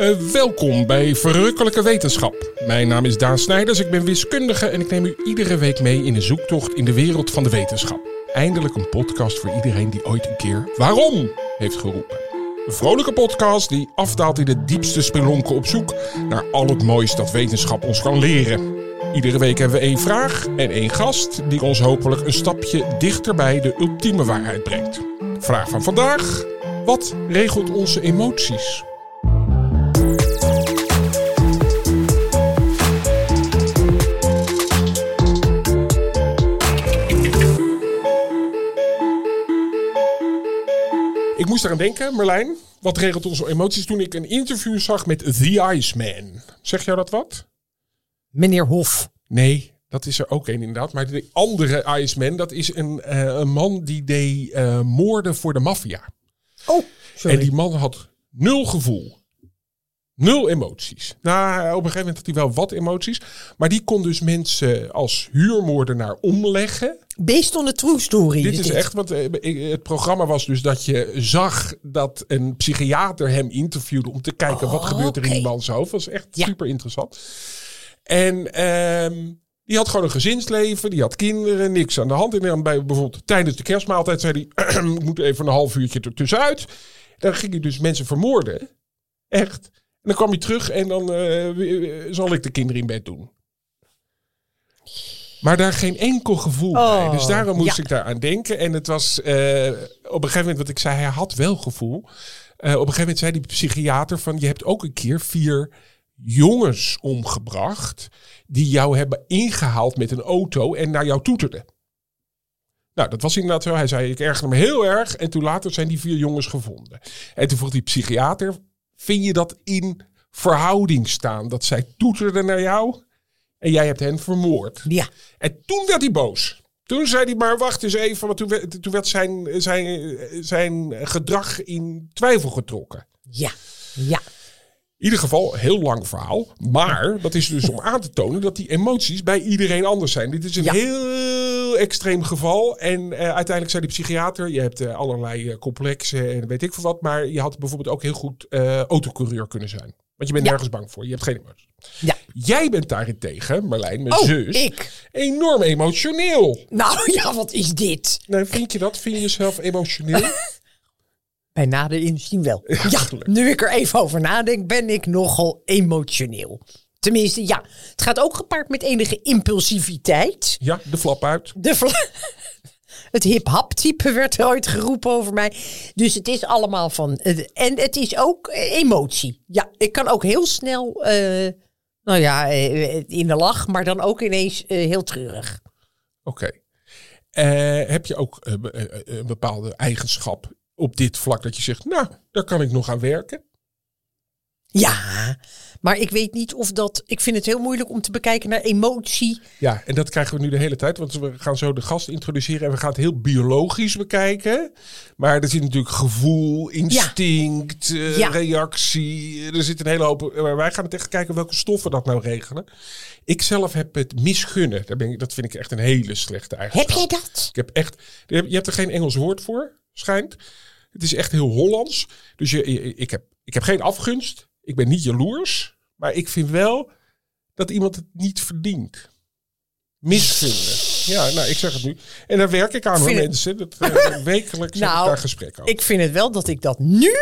Uh, welkom bij Verrukkelijke Wetenschap. Mijn naam is Daan Snijders, ik ben wiskundige en ik neem u iedere week mee in een zoektocht in de wereld van de wetenschap. Eindelijk een podcast voor iedereen die ooit een keer waarom heeft geroepen. Een vrolijke podcast die afdaalt in de diepste spelonken op zoek naar al het moois dat wetenschap ons kan leren. Iedere week hebben we één vraag en één gast die ons hopelijk een stapje dichter bij de ultieme waarheid brengt. Vraag van vandaag: wat regelt onze emoties? Ik moest eraan denken, Merlijn. Wat regelt onze emoties toen ik een interview zag met The Iceman? Zeg jou dat wat? Meneer Hof. Nee, dat is er ook één inderdaad. Maar de andere Iceman, dat is een, uh, een man die deed uh, moorden voor de maffia. Oh, sorry. En die man had nul gevoel. Nul emoties. Nou, op een gegeven moment had hij wel wat emoties. Maar die kon dus mensen als huurmoordenaar omleggen. Based on a true story. Dit is echt, want het programma was dus dat je zag dat een psychiater hem interviewde om te kijken wat gebeurt er in die man's hoofd. Dat was echt Ja. super interessant. En ehm, die had gewoon een gezinsleven, die had kinderen, niks aan de hand. En dan bij bijvoorbeeld tijdens de kerstmaaltijd zei hij, ik moet even een half uurtje er tussenuit. Dan ging hij dus mensen vermoorden. Echt. En dan kwam hij terug en dan eh, zal ik de kinderen in bed doen. Maar daar geen enkel gevoel bij. Oh, Dus daarom moest ja. ik daar aan denken. En het was eh, op een gegeven moment wat ik zei, hij had wel gevoel. Eh, op een gegeven moment zei die psychiater van, je hebt ook een keer vier jongens omgebracht die jou hebben ingehaald met een auto en naar jou toeterden. Nou, dat was inderdaad zo. Hij zei, ik ergerde me heel erg. En toen later zijn die vier jongens gevonden. En toen vroeg die psychiater, vind je dat in verhouding staan? Dat zij toeterden naar jou en jij hebt hen vermoord. Ja. En toen werd hij boos. Toen zei hij, maar wacht eens even. Want toen werd, toen werd zijn, zijn, zijn gedrag in twijfel getrokken. Ja. Ja. In ieder geval, heel lang verhaal. Maar dat is dus om aan te tonen dat die emoties bij iedereen anders zijn. Dit is een Ja. heel extreem geval. En eh, uiteindelijk zei die psychiater, je hebt eh, allerlei eh, complexen en weet ik veel wat. Maar je had bijvoorbeeld ook heel goed autocoureur kunnen zijn. Want je bent Ja. nergens bang voor. Je hebt geen emoties. Ja. Jij bent daarentegen, Marlijn, mijn Oh, zus, ik. enorm emotioneel. Nou ja, wat is dit? Nou, vind je dat? Vind je jezelf emotioneel? Bij nader inzien wel. Ja, nu ik er even over nadenk, ben ik nogal emotioneel. Tenminste, ja. Het gaat ook gepaard met enige impulsiviteit. ja, de flap uit. De het hip-hop type werd er ooit geroepen over mij. Dus het is allemaal van. eh, En het is ook eh, emotie. Ja, ik kan ook heel snel. eh, nou ja, in de lach, maar dan ook ineens heel treurig. Oké. Heb je ook een bepaalde eigenschap op dit vlak dat je zegt, nou, daar kan ik nog aan werken? Ja, maar ik weet niet of dat. Ik vind het heel moeilijk om te bekijken naar emotie. Ja, en dat krijgen we nu de hele tijd, want we gaan zo de gast introduceren en we gaan het heel biologisch bekijken. Maar er zit natuurlijk gevoel, instinct, eh, Ja. reactie. Er zit een hele hoop. Maar wij gaan het echt kijken welke stoffen dat nou regelen. Ik zelf heb het misgunnen. Daar ben ik, dat vind ik echt een hele slechte Heb eigenschap. jij dat? Ik heb echt. Je hebt- je hebt er geen Engels woord voor, schijnt. Het is echt heel Hollands. Dus je, je- ik, heb, ik heb geen afgunst. Ik ben niet jaloers. Maar ik vind wel dat iemand het niet verdient. Misgunnen. Ja, nou, ik zeg het nu. En daar werk ik aan hoor, het- mensen. Dat, eh, wekelijks heb ik Nou, daar gesprekken over. Ik vind het wel dat ik dat nu,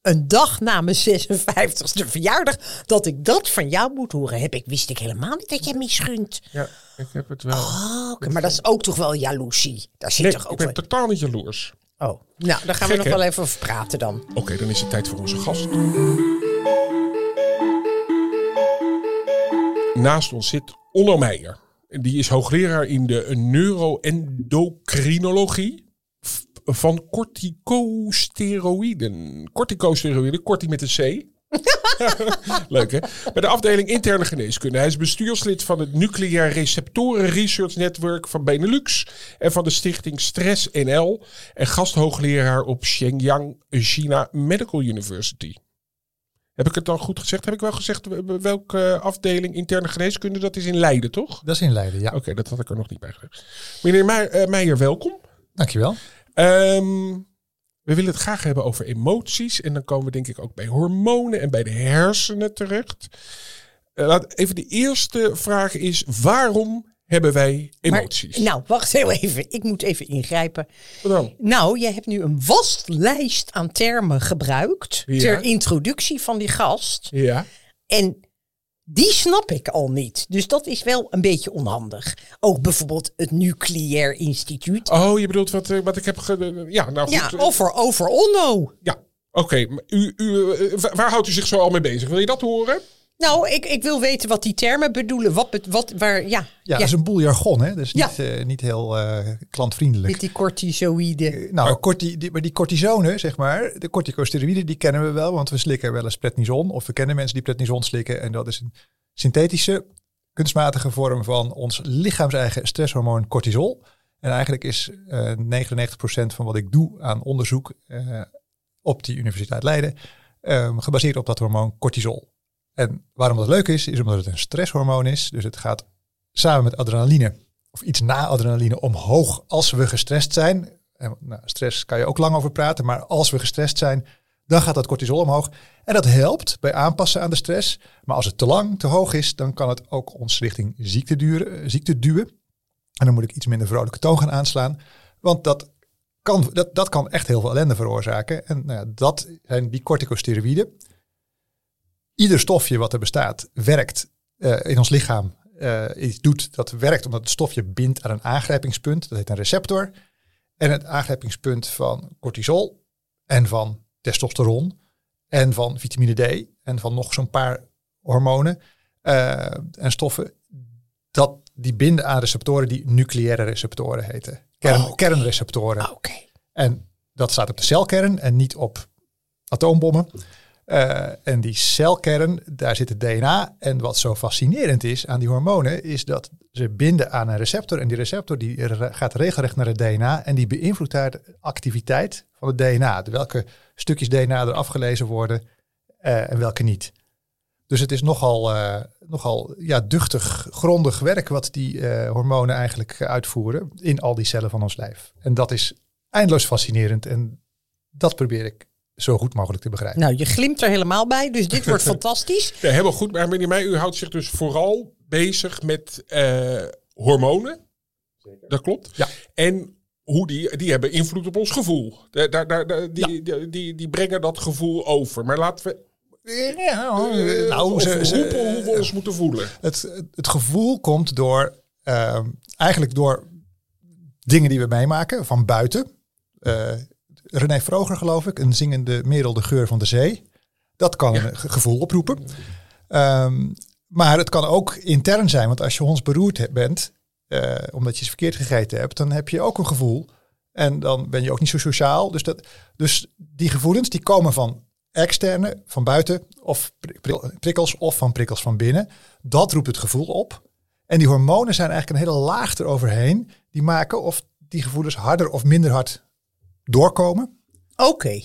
een dag na mijn 56e verjaardag, dat ik dat van jou moet horen. Heb ik, wist ik helemaal niet dat jij misgunt. Ja, ik heb het wel. Oh, maar dat is ook toch wel jaloezie. Daar zit nee, toch ik ook ben wel... totaal niet jaloers. Oh, nou, daar gaan Gek, we nog hè? wel even over praten dan. Oké, dan is het tijd voor onze gast. Naast ons zit Onno Meijer. Die is hoogleraar in de neuroendocrinologie van corticosteroïden. Corticosteroïden, kortie met een C. Leuk hè? Bij de afdeling interne geneeskunde. Hij is bestuurslid van het Nucleair Receptoren Research Network van Benelux en van de stichting Stress NL en gasthoogleraar op Shenyang China Medical University. Heb ik het dan goed gezegd? Heb ik wel gezegd welke afdeling interne geneeskunde? Dat is in Leiden, toch? Dat is in Leiden, ja. Oké, dat had ik er nog niet bij gezegd. Meneer eh, Meijer, welkom. Dankjewel. Ehm, We willen het graag hebben over emoties. En dan komen we denk ik ook bij hormonen en bij de hersenen terecht. Laat, even de eerste vraag is, waarom hebben wij emoties? Maar, nou, wacht heel even. Ik moet even ingrijpen. Dan? Nou, je hebt nu een vast lijst aan termen gebruikt Ja. ter introductie van die gast. Ja. En die snap ik al niet. Dus dat is wel een beetje onhandig. Ook bijvoorbeeld het Nucleair Instituut. Oh, je bedoelt wat, eh, wat ik heb... Ge ja, nou goed. ja, eh, over, over Onno. Ja, oké. U, u, eh, wa- waar houdt u zich zo al mee bezig? Wil je dat horen? Nou, ik, ik wil weten wat die termen bedoelen. Wat, wat waar, ja, Ja, dat is een boel jargon, hè? Dus Ja. niet, eh, niet heel eh, klantvriendelijk. met die cortisoïden. Nou, corti, die, maar die cortisone, zeg maar, de corticosteroïden, die kennen we wel, want we slikken wel eens prednison. Of we kennen mensen die prednison slikken. En dat is een synthetische, kunstmatige vorm van ons lichaams-eigen stresshormoon cortisol. En eigenlijk is eh 99% van wat ik doe aan onderzoek eh, op die Universiteit Leiden eh, gebaseerd op dat hormoon cortisol. En waarom dat leuk is, is omdat het een stresshormoon is. Dus het gaat samen met adrenaline of iets na adrenaline omhoog als we gestrest zijn. En, nou, stress kan je ook lang over praten, maar als we gestrest zijn, dan gaat dat cortisol omhoog. En dat helpt bij aanpassen aan de stress. Maar als het te lang, te hoog is, dan kan het ook ons richting ziekte, duren, ziekte duwen. En dan moet ik iets minder vrolijke toon gaan aanslaan. Want dat kan, dat, dat kan echt heel veel ellende veroorzaken. En nou ja, dat zijn die corticosteroïden. Ieder stofje wat er bestaat, werkt eh, in ons lichaam. eh, iets doet dat werkt omdat het stofje bindt aan een aangrijpingspunt. Dat heet een receptor. En het aangrijpingspunt van cortisol en van testosteron en van vitamine D en van nog zo'n paar hormonen eh, en stoffen. Dat die binden aan receptoren die nucleaire receptoren heten. Kern, Oh, oké. Kernreceptoren. Oké. En dat staat op de celkern en niet op atoombommen. Eh, en die celkern, daar zit het DNA. En wat zo fascinerend is aan die hormonen, is dat ze binden aan een receptor. En die receptor die gaat regelrecht naar het DNA en die beïnvloedt daar de activiteit van het DNA. Welke stukjes DNA er afgelezen worden eh, en welke niet. Dus het is nogal, eh, nogal ja, duchtig, grondig werk wat die hormonen eigenlijk uitvoeren in al die cellen van ons lijf. En dat is eindeloos fascinerend en dat probeer ik zo goed mogelijk te begrijpen. Nou, je glimt er helemaal bij, dus dit wordt fantastisch. Ja, helemaal goed. Maar meneer Meij, u houdt zich dus vooral bezig met eh, hormonen. Dat klopt. Ja. En hoe die, die hebben invloed op ons gevoel. Daar, daar, daar, die, die, die, die brengen dat gevoel over. Maar laten we Ja, eh, nou, ze- ze- roepen hoe we ons moeten voelen. het, het gevoel komt door ehm, eigenlijk door dingen die we meemaken van buiten. Eh, René Vroger, geloof ik, een zingende merel de geur van de zee. Dat kan een ge- gevoel oproepen. Ehm, maar het kan ook intern zijn, want als je hondsberoerd he- bent, eh, omdat je iets verkeerd gegeten hebt, dan heb je ook een gevoel. En dan ben je ook niet zo sociaal. Dus, dat, dus die gevoelens die komen van externe, van buiten, of prik- prik- prikkels, of van prikkels van binnen. Dat roept het gevoel op. En die hormonen zijn eigenlijk een hele laag eroverheen. Die maken of die gevoelens harder of minder hard doorkomen. Oké.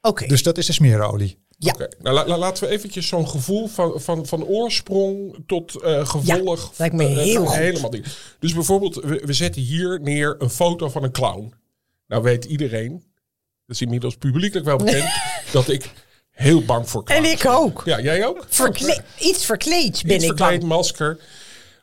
Oké. Dus dat is de smeerolie. Ja. Oké, nou, la- la- laten we eventjes zo'n gevoel van, van, van oorsprong tot eh, gevolg. lijkt me eh, heel goed. Helemaal dingen. Dus bijvoorbeeld, we, we zetten hier neer een foto van een clown. Nou weet iedereen, dat is inmiddels publiekelijk wel bekend, dat ik heel bang voor En clowns ik ben. ook. Ja, jij ook? Verkle- iets verkleeds ben Iets ik verkleed, bang. masker.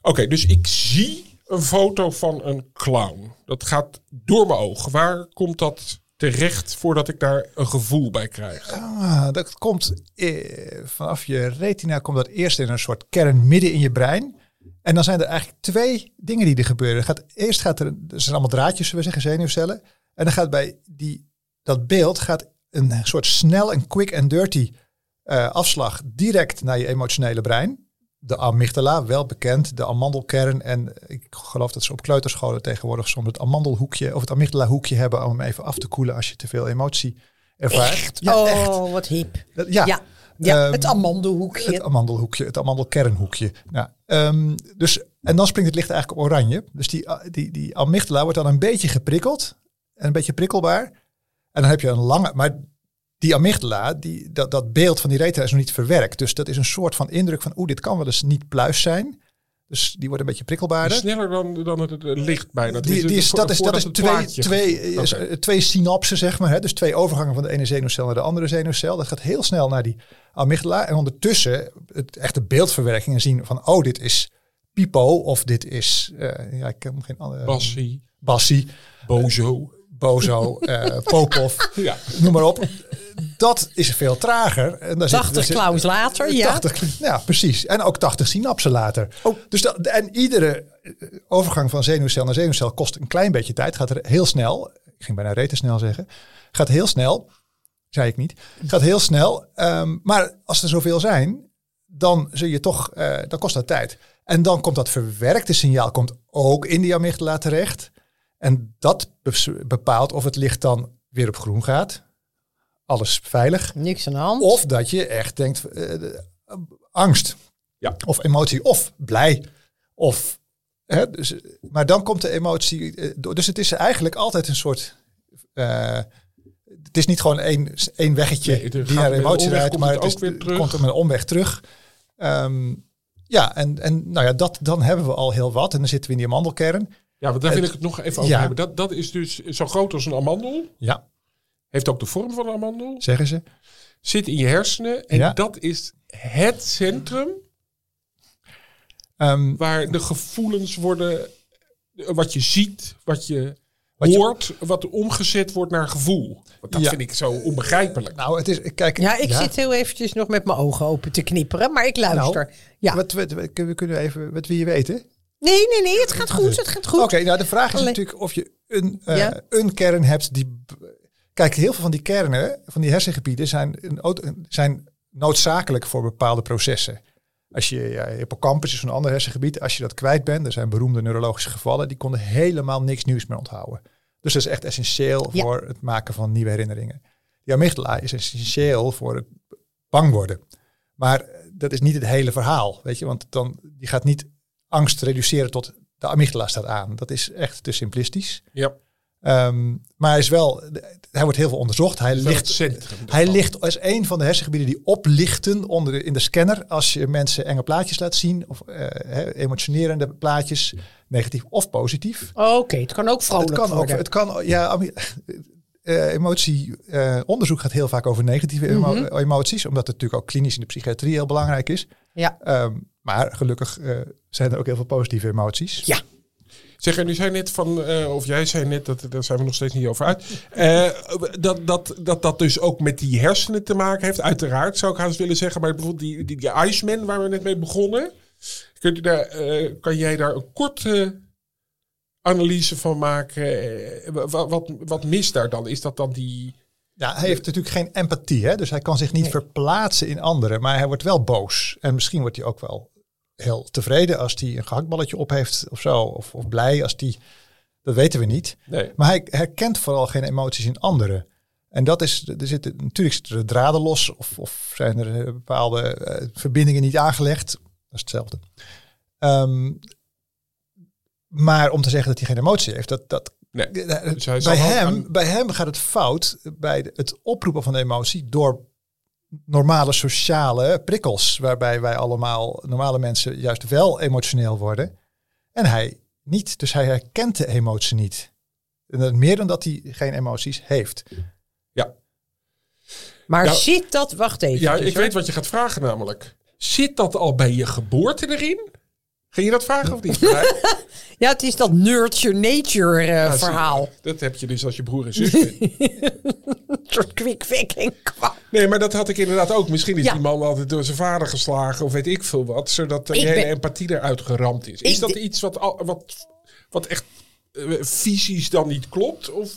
Oké, dus ik zie een foto van een clown. Dat gaat door mijn ogen. Waar komt dat terecht voordat ik daar een gevoel bij krijg? Ah, dat komt eh, vanaf je retina komt dat eerst in een soort kern midden in je brein. En dan zijn er eigenlijk twee dingen die er gebeuren. Gaat, eerst gaat er, er zijn allemaal draadjes, we zeggen zenuwcellen. En dan gaat bij die, dat beeld gaat een soort snel en quick en dirty eh, afslag direct naar je emotionele brein. De amygdala, wel bekend, de amandelkern. En ik geloof dat ze op kleuterscholen tegenwoordig soms het amandelhoekje of het amygdala-hoekje hebben om hem even af te koelen als je te veel emotie ervaart. Echt? Ja, oh, echt. wat hip. Dat- ja, Ja, ja Ehm, het amandelhoekje. het amandelhoekje, het amandelkernhoekje. Ja, ehm, dus, en dan springt het licht eigenlijk op oranje. Dus die, die, die amygdala wordt dan een beetje geprikkeld. En een beetje prikkelbaar. En dan heb je een lange... Maar die amygdala, die, dat, dat beeld van die retina is nog niet verwerkt. Dus dat is een soort van indruk van... oeh, dit kan wel eens niet pluis zijn. Dus die wordt een beetje prikkelbaarder. Sneller dan, dan het, het licht bijna. Die, die is, dat is, dat is twee, twee, eh, twee synapsen, zeg maar. Hè? Dus twee overgangen van de ene zenuwcel naar de andere zenuwcel. Dat gaat heel snel naar die amygdala. En ondertussen het echte beeldverwerking en zien van... oh, dit is Pipo of dit is... eh, ja, ik heb geen andere... Bassie, Bassie, bozo. Bozo, eh Popov, Ja. noem maar op. Dat is veel trager. En daar zit- 80 daar zit- clowns later, ja. 80, ja, precies. En ook 80 synapsen later. Oh. Dus dat, en iedere eh, overgang van zenuwcel naar zenuwcel kost een klein beetje tijd. Gaat er heel snel. Ik ging bijna rete snel zeggen. Gaat heel snel. Zei ik niet. Gaat heel snel. Ehm, maar als er zoveel zijn, dan zul je toch, eh, dan kost dat tijd. En dan komt dat verwerkte signaal komt ook in die amygdala terecht. En dat be- bepaalt of het licht dan weer op groen gaat. Alles veilig. Niks aan de hand. Of dat je echt denkt, eh, eh, angst. Ja. Of emotie. Of blij. Of, hè, dus, maar dan komt de emotie. eh, door. Dus het is eigenlijk altijd een soort. eh, het is niet gewoon één, één weggetje Nee, die gaat naar de emotie omweg, rijdt, maar het is, komt er met een omweg terug. Ehm, ja, en, en nou ja, dat, dan hebben we al heel wat. En dan zitten we in die amandelkern. Ja, want daar wil ik het nog even over Ja. hebben. Dat, dat is dus zo groot als een amandel. Ja, Heeft ook de vorm van een amandel. zeggen ze. Zit in je hersenen. En Ja. dat is het centrum Ehm, waar de gevoelens worden... Wat je ziet, wat je Wat je- hoort, wat omgezet wordt naar gevoel. Want dat Ja. vind ik zo onbegrijpelijk. nou, het is. Kijk, ja, ik zit heel eventjes nog met mijn ogen open te knipperen, maar ik luister. Nou, ja. Wat, wat, wat- we kunnen even. Wat wil je weten? Nee, nee, nee, het gaat goed, het gaat goed. Oké, nou de vraag is natuurlijk of je een, eh, Ja. een kern hebt die. Kijk, heel veel van die kernen, van die hersengebieden, zijn, zijn noodzakelijk voor bepaalde processen. Als je ja, hippocampus is een ander hersengebied, als je dat kwijt bent, er zijn beroemde neurologische gevallen, die konden helemaal niks nieuws meer onthouden. Dus dat is echt essentieel Ja. voor het maken van nieuwe herinneringen. Die amygdala is essentieel voor het bang worden. Maar dat is niet het hele verhaal, weet je, want dan, die gaat niet angst reduceren tot de amygdala staat aan. Dat is echt te simplistisch. Ja, Ehm, maar hij is wel, hij wordt heel veel onderzocht. Hij ligt, hij ligt als een van de hersengebieden die oplichten onder de, in de scanner als je mensen enge plaatjes laat zien of eh, hè, emotionerende plaatjes, negatief of positief. Oké, het kan ook vrolijk het kan ook, het kan, ja, eh, emotie, eh, onderzoek gaat heel vaak over negatieve emo- Mhm. emoties, omdat het natuurlijk ook klinisch in de psychiatrie heel belangrijk is. Ja. Ehm, maar gelukkig eh, zijn er ook heel veel positieve emoties. Ja. Zeg, en u zei net van, eh, of jij zei net, dat, daar zijn we nog steeds niet over uit, eh, dat, dat, dat dat dus ook met die hersenen te maken heeft. Uiteraard zou ik haast willen zeggen, maar bijvoorbeeld die, die, die Iceman waar we net mee begonnen. Kunt u daar, eh, kan jij daar een korte analyse van maken? Wat, wat, wat mist daar dan? Is dat dan die... Ja, hij heeft natuurlijk geen empathie, hè? dus hij kan zich niet verplaatsen in anderen, maar hij wordt wel boos. En misschien wordt hij ook wel heel tevreden als hij een gehaktballetje op heeft of zo, of, of blij als hij, dat weten we niet. Nee. Maar hij herkent vooral geen emoties in anderen. En dat is, er zitten, natuurlijk zitten er draden los of, of zijn er eh, bepaalde eh, verbindingen niet aangelegd. Dat is hetzelfde. Ehm, maar om te zeggen dat hij geen emotie heeft, dat, dat Nee. eh, Dus bij, hem, aan- bij hem gaat het fout bij het oproepen van de emotie door normale sociale prikkels, waarbij wij allemaal, normale mensen, juist wel emotioneel worden. En hij niet. Dus hij herkent de emotie niet. En dat meer dan dat hij geen emoties heeft. Ja, Maar Nou, zit dat, wacht even. ja ik weet wat je gaat vragen namelijk. Zit dat al bij je geboorte erin? Ging je dat vragen of niet? Ja, het is dat nurture nature eh, Ja, zie je. verhaal. Dat heb je dus als je broer en zus bent. Een soort. Nee, maar dat had ik inderdaad ook. Misschien is Ja. die man altijd door zijn vader geslagen of weet ik veel wat. Zodat de hele ben- empathie eruit geramd is. Is Ik dat iets wat, al- wat, wat echt eh, fysisch dan niet klopt? Of?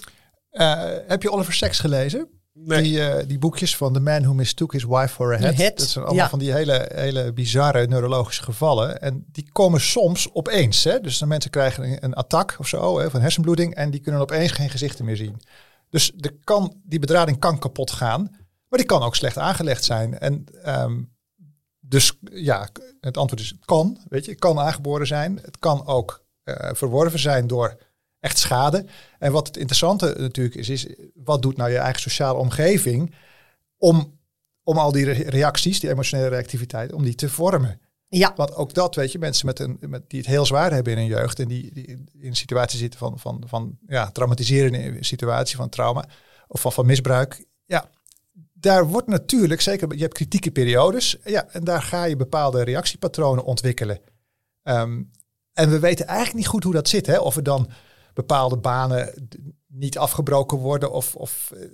Eh, heb je Oliver Sacks gelezen? Nee. Die, eh, die boekjes van The Man Who Mistook His Wife for a Head. Dat zijn allemaal ja. van die hele, hele bizarre neurologische gevallen. En die komen soms opeens. Hè? Dus de mensen krijgen een, een attack of zo hè, van hersenbloeding. En die kunnen opeens geen gezichten meer zien. Dus de kan, die bedrading kan kapot gaan. Maar die kan ook slecht aangelegd zijn. En ehm, dus ja, het antwoord is het kan. Weet je, het kan aangeboren zijn. Het kan ook eh, verworven zijn door echt schade. En wat het interessante natuurlijk is, is wat doet nou je eigen sociale omgeving om, om al die re- reacties, die emotionele reactiviteit, om die te vormen. Ja, Want ook dat, weet je, mensen met een, met, die het heel zwaar hebben in hun jeugd en die, die in een situatie zitten van, van, van ja, traumatiserende situatie, van trauma of van, van misbruik. Ja, daar wordt natuurlijk, zeker, je hebt kritieke periodes, ja, en daar ga je bepaalde reactiepatronen ontwikkelen. Ehm, en we weten eigenlijk niet goed hoe dat zit, hè? of er dan bepaalde banen niet afgebroken worden of, of eh,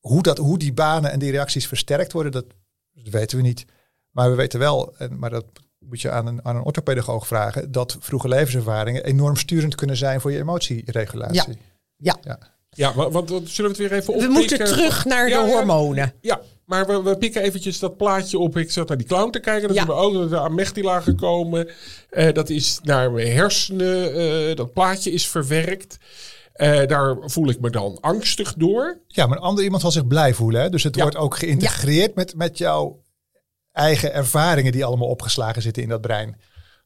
hoe, dat, hoe die banen en die reacties versterkt worden, dat, weten we niet. Maar we weten wel, en, maar dat moet je aan een, aan een orthopedagoog vragen, dat vroege levenservaringen enorm sturend kunnen zijn voor je emotieregulatie. ja. Ja, wa- want, want zullen we het weer even we oppikken? moeten terug naar Ja, de ja. hormonen. Ja, maar we, we pikken eventjes dat plaatje op. Ik zat naar die clown te kijken. Dat Ja. is bij ook de Amechila gekomen. Eh, dat is naar mijn hersenen. eh, dat plaatje is verwerkt. Eh, daar voel ik me dan angstig door. Ja, maar een ander iemand zal zich blij voelen. Hè? Dus het Ja. wordt ook geïntegreerd met, met jouw eigen ervaringen die allemaal opgeslagen zitten in dat brein.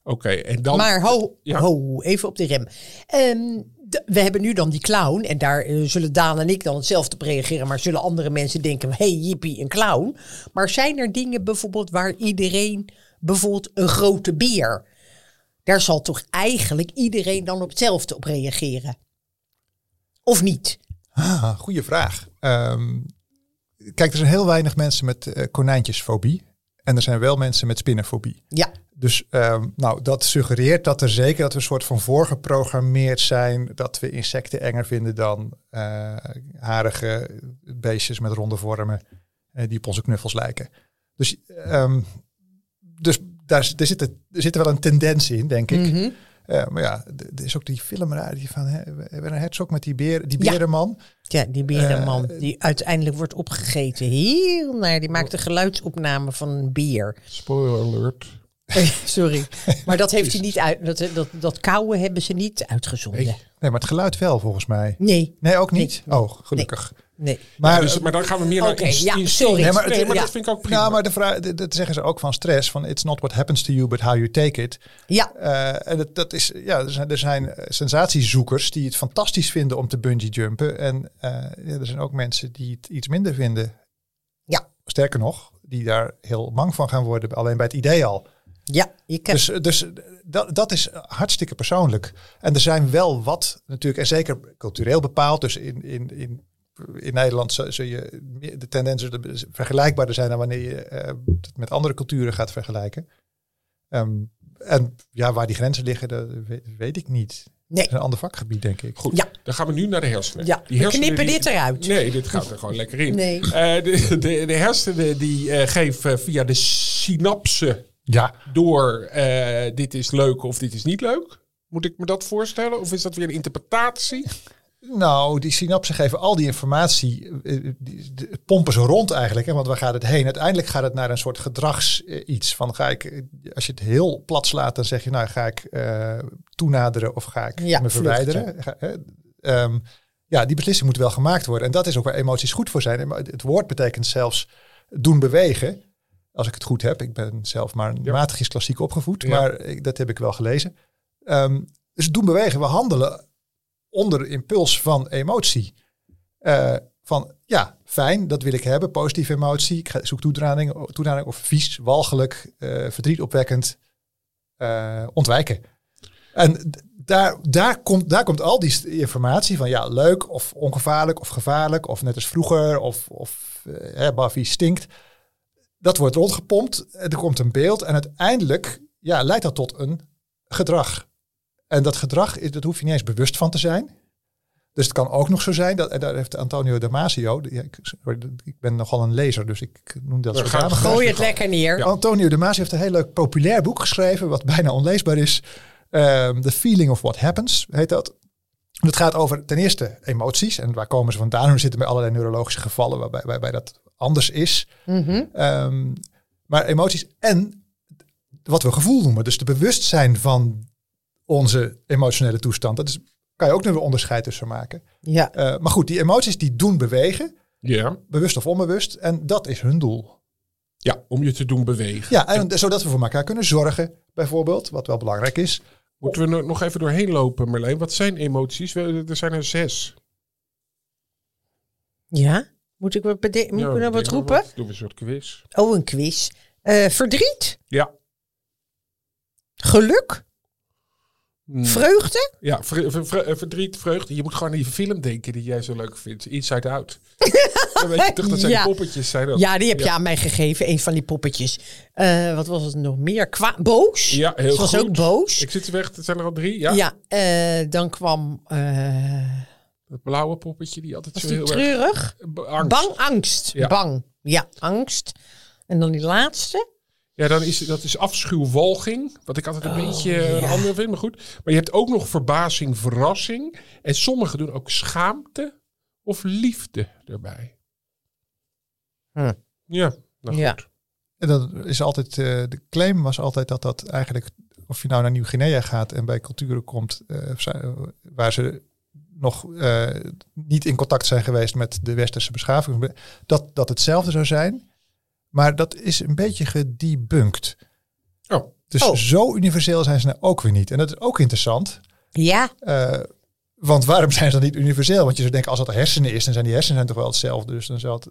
Oké, en dan... Maar ho, Ja. ho, even op de rem. Ehm, we hebben nu dan die clown. En daar eh, zullen Daan en ik dan hetzelfde op reageren. Maar zullen andere mensen denken, hey jippie, een clown. Maar zijn er dingen bijvoorbeeld waar iedereen... Bijvoorbeeld een grote beer. Daar zal toch eigenlijk iedereen dan op hetzelfde op reageren? Of niet? Ah, goede vraag. Ehm, kijk, er zijn heel weinig mensen met eh, konijntjesfobie. En er zijn wel mensen met spinnenfobie. Ja, Dus ehm, nou, dat suggereert dat er zeker dat we een soort van voorgeprogrammeerd zijn. Dat we insecten enger vinden dan eh, harige beestjes met ronde vormen eh, die op onze knuffels lijken. Dus, ehm, dus daar, er, zit, er zit er wel een tendens in, denk ik. Mhm. Eh, maar ja, er is ook die film raar, die van hè, Werner Herzog met die, beer, die Ja. berenman. ja die berenman Eh, die uiteindelijk wordt opgegeten. Heel naar, die maakt een geluidsopname van een beer. Spoiler alert. Sorry. Maar dat heeft hij niet uit. Dat, dat, dat kauwen hebben ze niet uitgezonden. Nee. Nee. Maar het geluid wel volgens mij. Nee. Nee, ook niet. Oh, gelukkig. nee. Maar, Maar, dus, maar dan gaan we meer naar Oké, ins- ja, sorry. Nee, maar maar, dat vind ik ook prima. Nou, maar de vraag, dat- zeggen ze ook van stress, van it's not what happens to you, but how you take it. Ja, Eh, en dat, dat is, ja, er zijn, er zijn eh, sensatiezoekers die het fantastisch vinden om te bungee jumpen. En eh, ja, er zijn ook mensen die het iets minder vinden. Ja. Sterker nog, die daar heel bang van gaan worden, alleen bij het idee al. ja. Je kan, Dus, dus dat, dat is hartstikke persoonlijk. En er zijn wel wat natuurlijk, en zeker cultureel bepaald. Dus in, in, in, in Nederland zul je meer- de tendensen de- vergelijkbaarder zijn dan wanneer je eh, het met andere culturen gaat vergelijken. Ehm, en ja, waar die grenzen liggen, dat weet, weet ik niet. nee. Dat is een ander vakgebied, denk ik. Goed, Ja. dan gaan we nu naar de hersenen. Ja, Die we hersenen knippen die- dit eruit. Nee, dit gaat er gewoon lekker in. Nee. Eh, de, de, de hersenen die eh, geven via de synapsen Ja, door eh, dit is leuk of dit is niet leuk. Moet ik me dat voorstellen? Of is dat weer een interpretatie? Nou, die synapsen geven al die informatie, eh, die, die- pompen ze rond eigenlijk. Hè? Want waar gaat het heen? Uiteindelijk gaat het naar een soort gedrags eh, iets. Van ga ik, eh, als je het heel plat slaat, dan zeg je, nou ga ik eh, toenaderen of ga ik Ja, me verwijderen. Ga- hè? Ehm, ja, die beslissing moet wel gemaakt worden. En dat is ook waar emoties goed voor zijn. Het woord betekent zelfs doen bewegen. Als ik het goed heb. Ik ben zelf maar Ja. matigjes klassiek opgevoed. Ja. Maar ik, dat heb ik wel gelezen. Ehm, dus doen bewegen. We handelen onder impuls van emotie. Eh, van ja, fijn, dat wil ik hebben, positieve emotie. Ik zoek toenadering, of vies, walgelijk, eh, verdriet opwekkend, eh, ontwijken. En daar, daar, komt, daar komt al die informatie van ja, leuk of ongevaarlijk of gevaarlijk of net als vroeger of, of Buffy stinkt. Dat wordt rondgepompt, er komt een beeld en uiteindelijk ja, leidt dat tot een gedrag. En dat gedrag, dat hoef je niet eens bewust van te zijn. Dus het kan ook nog zo zijn, dat, en daar heeft Antonio Damasio, ja, ik, sorry, ik ben nogal een lezer, dus ik noem dat We soort gaan- namen. Gooi het lekker neer. Antonio Damasio heeft een heel leuk populair boek geschreven, wat bijna onleesbaar is. Ehm, The Feeling of What Happens heet dat. Het gaat over ten eerste emoties en waar komen ze vandaan? Hoe zitten bij allerlei neurologische gevallen waarbij, waarbij dat anders is. Mhm. Ehm, maar emoties en wat we gevoel noemen. Dus de bewustzijn van onze emotionele toestand. Dat is, kan je ook nog een onderscheid tussen maken. Ja. Eh, maar goed, die emoties die doen bewegen, Ja. bewust of onbewust. En dat is hun doel. ja, om je te doen bewegen. Ja, en zodat we voor elkaar kunnen zorgen, bijvoorbeeld. Wat wel belangrijk is. Moeten we er nog even doorheen lopen, Marleen? Wat zijn emoties? We- Er zijn er zes. Ja? Moet ik, wat bede- moet Ja, ik nou wat roepen? Doen we een soort quiz. Oh, een quiz. Eh, verdriet? Ja. Geluk? Hmm. Vreugde? Ja, vre- vre- vre- eh, verdriet, vreugde. Je moet gewoon aan die film denken die jij zo leuk vindt. Inside Out. Dan weet je toch, dat zijn Ja. poppetjes. Zijn dat. Ja, die heb je aan mij gegeven. Een van die poppetjes. Eh, wat was het nog meer? Boos? Ja, heel Ze was goed. ook boos. Ik zit er weg. Er zijn er al drie. Ja. Ja, eh, dan kwam... Het blauwe poppetje die altijd was zo die heel erg... treurig? B- Angst. Bang, angst. Ja. Bang. Ja, angst. En dan die laatste. Ja, dan is dat is afschuw, walging. Wat ik altijd een Oh, beetje een andere vind, maar goed. Maar je hebt ook nog verbazing, verrassing. En sommigen doen ook schaamte of liefde erbij. Ja, nou Ja. goed. En dat is altijd, eh, de claim was altijd dat dat eigenlijk, of je nou naar Nieuw-Guinea gaat en bij culturen komt eh, zij- waar ze nog eh, niet in contact zijn geweest met de westerse beschaving, dat dat hetzelfde zou zijn. Maar dat is een beetje gedebunked. Oh, Dus Oh. zo universeel zijn ze nou ook weer niet. En dat is ook interessant. Ja. eh, want waarom zijn ze dan niet universeel? Want je zou denken, als dat hersenen is, dan zijn die hersenen zijn toch wel hetzelfde. Dus dan zal het,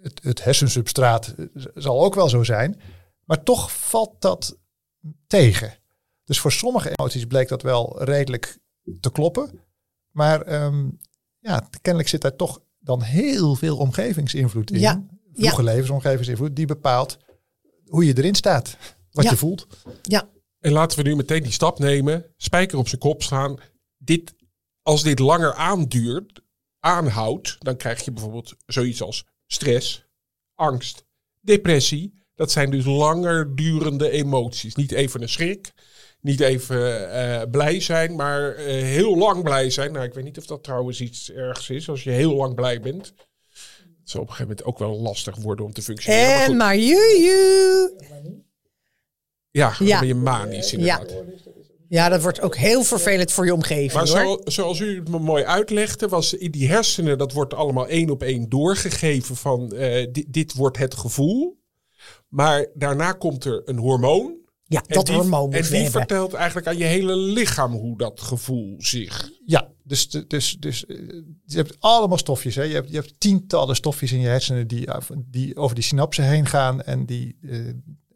het, het hersensubstraat eh, zal ook wel zo zijn. Maar toch valt dat tegen. Dus voor sommige emoties bleek dat wel redelijk te kloppen. Maar ehm, ja, kennelijk zit daar toch dan heel veel omgevingsinvloed in. Ja, Vroege levensomgevingsinvloed, die bepaalt hoe je erin staat. Wat Ja. je voelt. Ja. En laten we nu meteen die stap nemen. Spijker op zijn kop staan. Dit, als dit langer aanduurt, aanhoudt, dan krijg je bijvoorbeeld zoiets als stress, angst, depressie. Dat zijn dus langer durende emoties. Niet even een schrik, niet even eh, blij zijn, maar eh, heel lang blij zijn. Nou, ik weet niet of dat trouwens iets ergs is. Als je heel lang blij bent. Zal op een gegeven moment ook wel lastig worden om te functioneren. maar En goed. maar juju. ja, Ja. ben je manisch inderdaad. Ja, dat wordt ook heel vervelend voor je omgeving Maar hoor. zo, zoals u het me mooi uitlegde, was in die hersenen, dat wordt allemaal één op één doorgegeven van eh, dit, dit wordt het gevoel. Maar daarna komt er een hormoon. Ja, En dat die, hormoon En die vertelt eigenlijk aan je hele lichaam hoe dat gevoel zich. Ja, dus, dus, dus eh, je hebt allemaal stofjes. Hè? Je, hebt, je hebt tientallen stofjes in je hersenen die, af- die over die synapsen heen gaan en die eh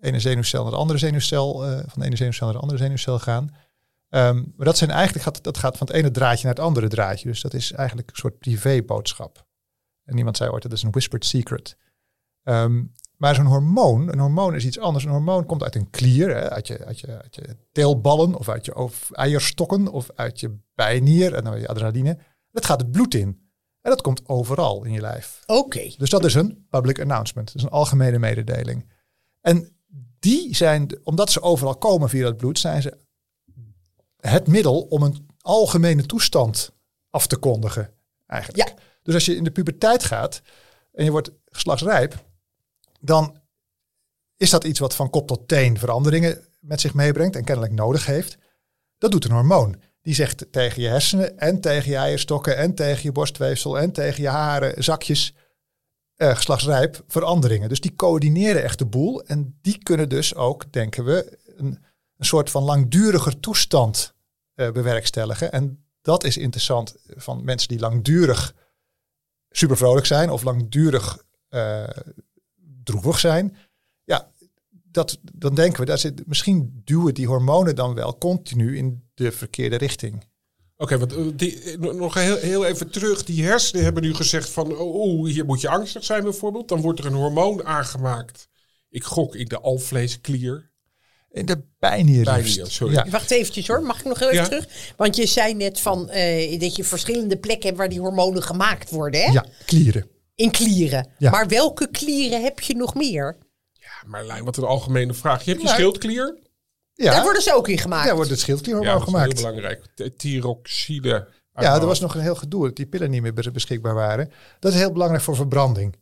ene zenuwcel naar de andere zenuwcel, eh, van de ene zenuwcel naar de andere zenuwcel gaan. Ehm, maar dat zijn eigenlijk gaat, dat gaat van het ene draadje naar het andere draadje. Dus dat is eigenlijk een soort privéboodschap. En iemand zei ooit dat is een whispered secret. Ehm, maar zo'n hormoon, een hormoon is iets anders. Een hormoon komt uit een klier, hè, uit, je, uit, je, uit je teelballen of uit je of eierstokken of uit je bijnier en dan je adrenaline. Dat gaat het bloed in. En dat komt overal in je lijf. Oké. Dus dat is een public announcement. Dat is een algemene mededeling. En die zijn, omdat ze overal komen via het bloed, zijn ze het middel om een algemene toestand af te kondigen. Eigenlijk. Ja. Dus als je in de puberteit gaat en je wordt geslachtsrijp, dan is dat iets wat van kop tot teen veranderingen met zich meebrengt en kennelijk nodig heeft. Dat doet een hormoon. Die zegt tegen je hersenen en tegen je eierstokken en tegen je borstweefsel en tegen je haren, zakjes, eh, geslachtsrijp veranderingen. Dus die coördineren echt de boel en die kunnen dus ook, denken we, een, soort van langduriger toestand eh, bewerkstelligen. En dat is interessant van mensen die langdurig super vrolijk zijn of langdurig eh, droevig zijn. Ja, dat, dan denken we, dat zit, misschien duwen die hormonen dan wel continu in de verkeerde richting. Oké, want eh, die, eh, nog heel, heel even terug. Die hersenen hebben nu gezegd van, oh, oh, hier moet je angstig zijn bijvoorbeeld. Dan wordt er een hormoon aangemaakt. Ik gok in de alvleesklier. In de bijnier. Bijnier, liefst. sorry. Ja. Wacht eventjes hoor, mag ik nog heel even Ja. terug? Want je zei net van eh, dat je verschillende plekken hebt waar die hormonen gemaakt worden, hè? ja, klieren. In klieren. Ja. Maar welke klieren heb je nog meer? Ja, Marlijn, wat een algemene vraag. Je hebt je schildklier. Ja, Daar worden ze ook in gemaakt. daar wordt het schildklierhormoon Ja, dat is heel gemaakt. belangrijk. T- Thyroxine. Ja, er was nog een heel gedoe dat die pillen niet meer bes- beschikbaar waren. Dat is heel belangrijk voor verbranding.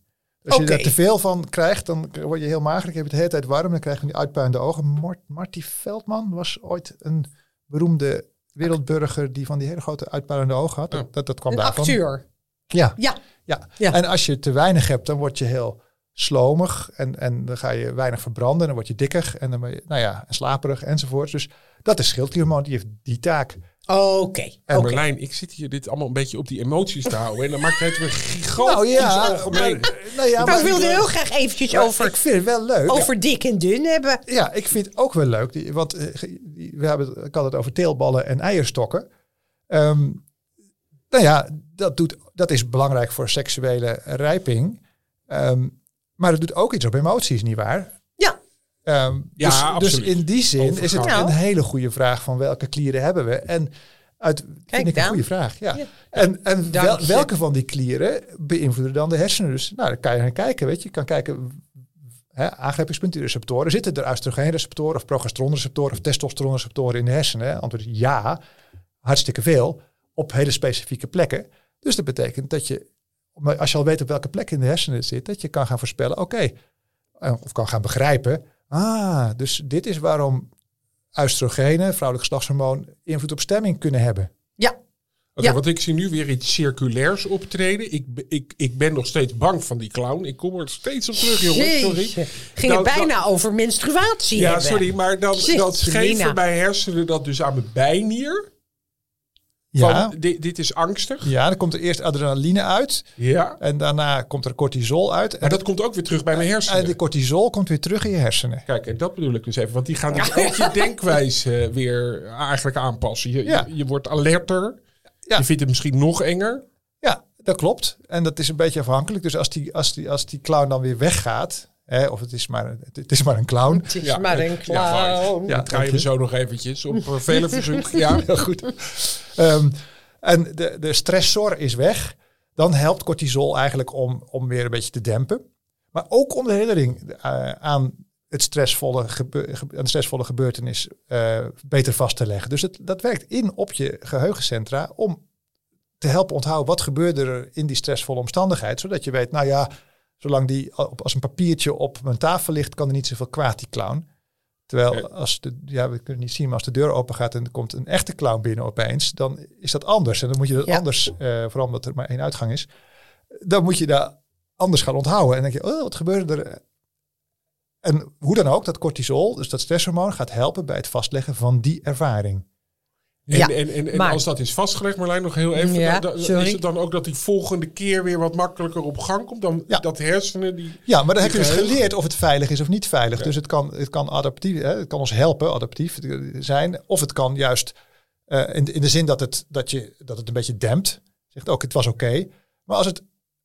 Als je daar te veel van krijgt, dan word je heel mager. Dan heb je het de hele tijd warm. Dan krijg je die uitpuilende ogen. Mort, Marty Veldman was ooit een beroemde wereldburger die van die hele grote uitpuilende ogen had. Dat, dat, dat kwam een daarvan. acteur. Ja, Ja. ja. Ja. En als je te weinig hebt, dan word je heel slomig. En, en dan ga je weinig verbranden. Dan word je dikker. En dan ben je, nou ja, en slaperig enzovoort. Dus dat is schildklierhormoon. Die heeft die taak. Oké. En oké. Marlijn, ik zit hier dit allemaal een beetje op die emoties te houden. En dan maakt het weer gigantisch Nou ja, algemeen. maar- nou ja, Maar ik wilde heel graag eventjes maar over, Ik vind het wel leuk. over dik en dun hebben. Ja, ik vind het ook wel leuk. Want eh, we hebben, ik had het over teelballen en eierstokken. Ehm, nou ja, dat, doet, dat is belangrijk voor seksuele rijping. Ehm, maar het doet ook iets op emoties, nietwaar? Ja. Ehm Ja, dus, dus absoluut. in die zin is het Overgaan. een hele goede vraag van welke klieren hebben we? En uit, vind ik een goede vraag. Ja. Ja. En, en wel- welke van die klieren beïnvloeden dan de hersenen? Dus nou, dan kan je gaan kijken. Weet je, je kan kijken. Hè, aangrijpingspuntenreceptoren. Zitten er oestrogeenreceptoren of progesteronreceptoren of testosteronreceptoren in de hersenen? Hè? Antwoord is ja, hartstikke veel op hele specifieke plekken. Dus dat betekent dat je, als je al weet op welke plek in de hersenen het zit, dat je kan gaan voorspellen, oké, eh, of kan gaan begrijpen, ah, dus dit is waarom oestrogenen, vrouwelijk geslachtshormoon, invloed op stemming kunnen hebben. Ja. Oké, Ja. want ik zie nu weer iets circulairs optreden. Ik, ik, ik ben nog steeds bang van die clown. Ik kom er steeds op terug, jongens. Sorry. Ging Dan- het bijna over menstruatie Ja, hebben. sorry, maar dan, dan Selina. geven mijn hersenen dat dus aan mijn bijnier. Ja, Van, dit, dit is angstig. ja, dan komt er eerst adrenaline uit Ja. en daarna komt er cortisol uit. Maar En, dat komt ook weer terug bij mijn en hersenen. de cortisol komt weer terug in je hersenen. Kijk, en dat bedoel ik dus even. Want die gaan dus ook je denkwijze weer eigenlijk aanpassen. Je, Ja. je, je wordt alerter. Ja. Je vindt het misschien nog enger. Ja, dat klopt. En dat is een beetje afhankelijk. Dus als die, als die, als die clown dan weer weggaat, hè, of het is maar, een- het, het is maar een clown. Het is Ja. maar een clown. Ja, dank je. zo nog eventjes op eh, vele verzoek. Ja, Heel goed. Ehm, en de, de stressor is weg. Dan helpt cortisol eigenlijk om, om weer een beetje te dempen. Maar ook om de herinnering eh, aan, het stressvolle gebe- ge- aan de stressvolle gebeurtenis eh, beter vast te leggen. Dus het, dat werkt in op je geheugencentra om te helpen onthouden wat gebeurde er in die stressvolle omstandigheid. Zodat je weet, nou ja, zolang die op- als een papiertje op mijn tafel ligt, kan er niet zoveel kwaad die clown. Terwijl als de, ja, we kunnen niet zien, maar als de deur open gaat en er komt een echte clown binnen opeens, dan is dat anders. En dan moet je dat Ja. anders, eh, vooral omdat er maar één uitgang is, dan moet je daar anders gaan onthouden. En dan denk je, oh, wat gebeurde er? En hoe dan ook, dat cortisol, dus dat stresshormoon, gaat helpen bij het vastleggen van die ervaring. En, Ja, en, en, en maar- als dat is vastgelegd, Marlijn, nog heel even. Ja, dan- dan- sorry. is het dan ook dat die volgende keer weer wat makkelijker op gang komt? Dan Ja. dat hersenen die... Ja, maar dan heb je dus geleerd of het veilig is of niet veilig. Dus het kan, het kan adaptief, hè, het kan ons helpen, adaptief zijn. Of het kan juist eh, in, in de zin dat het, dat, je, dat het een beetje dempt. Zegt ook, het was oké. Maar als het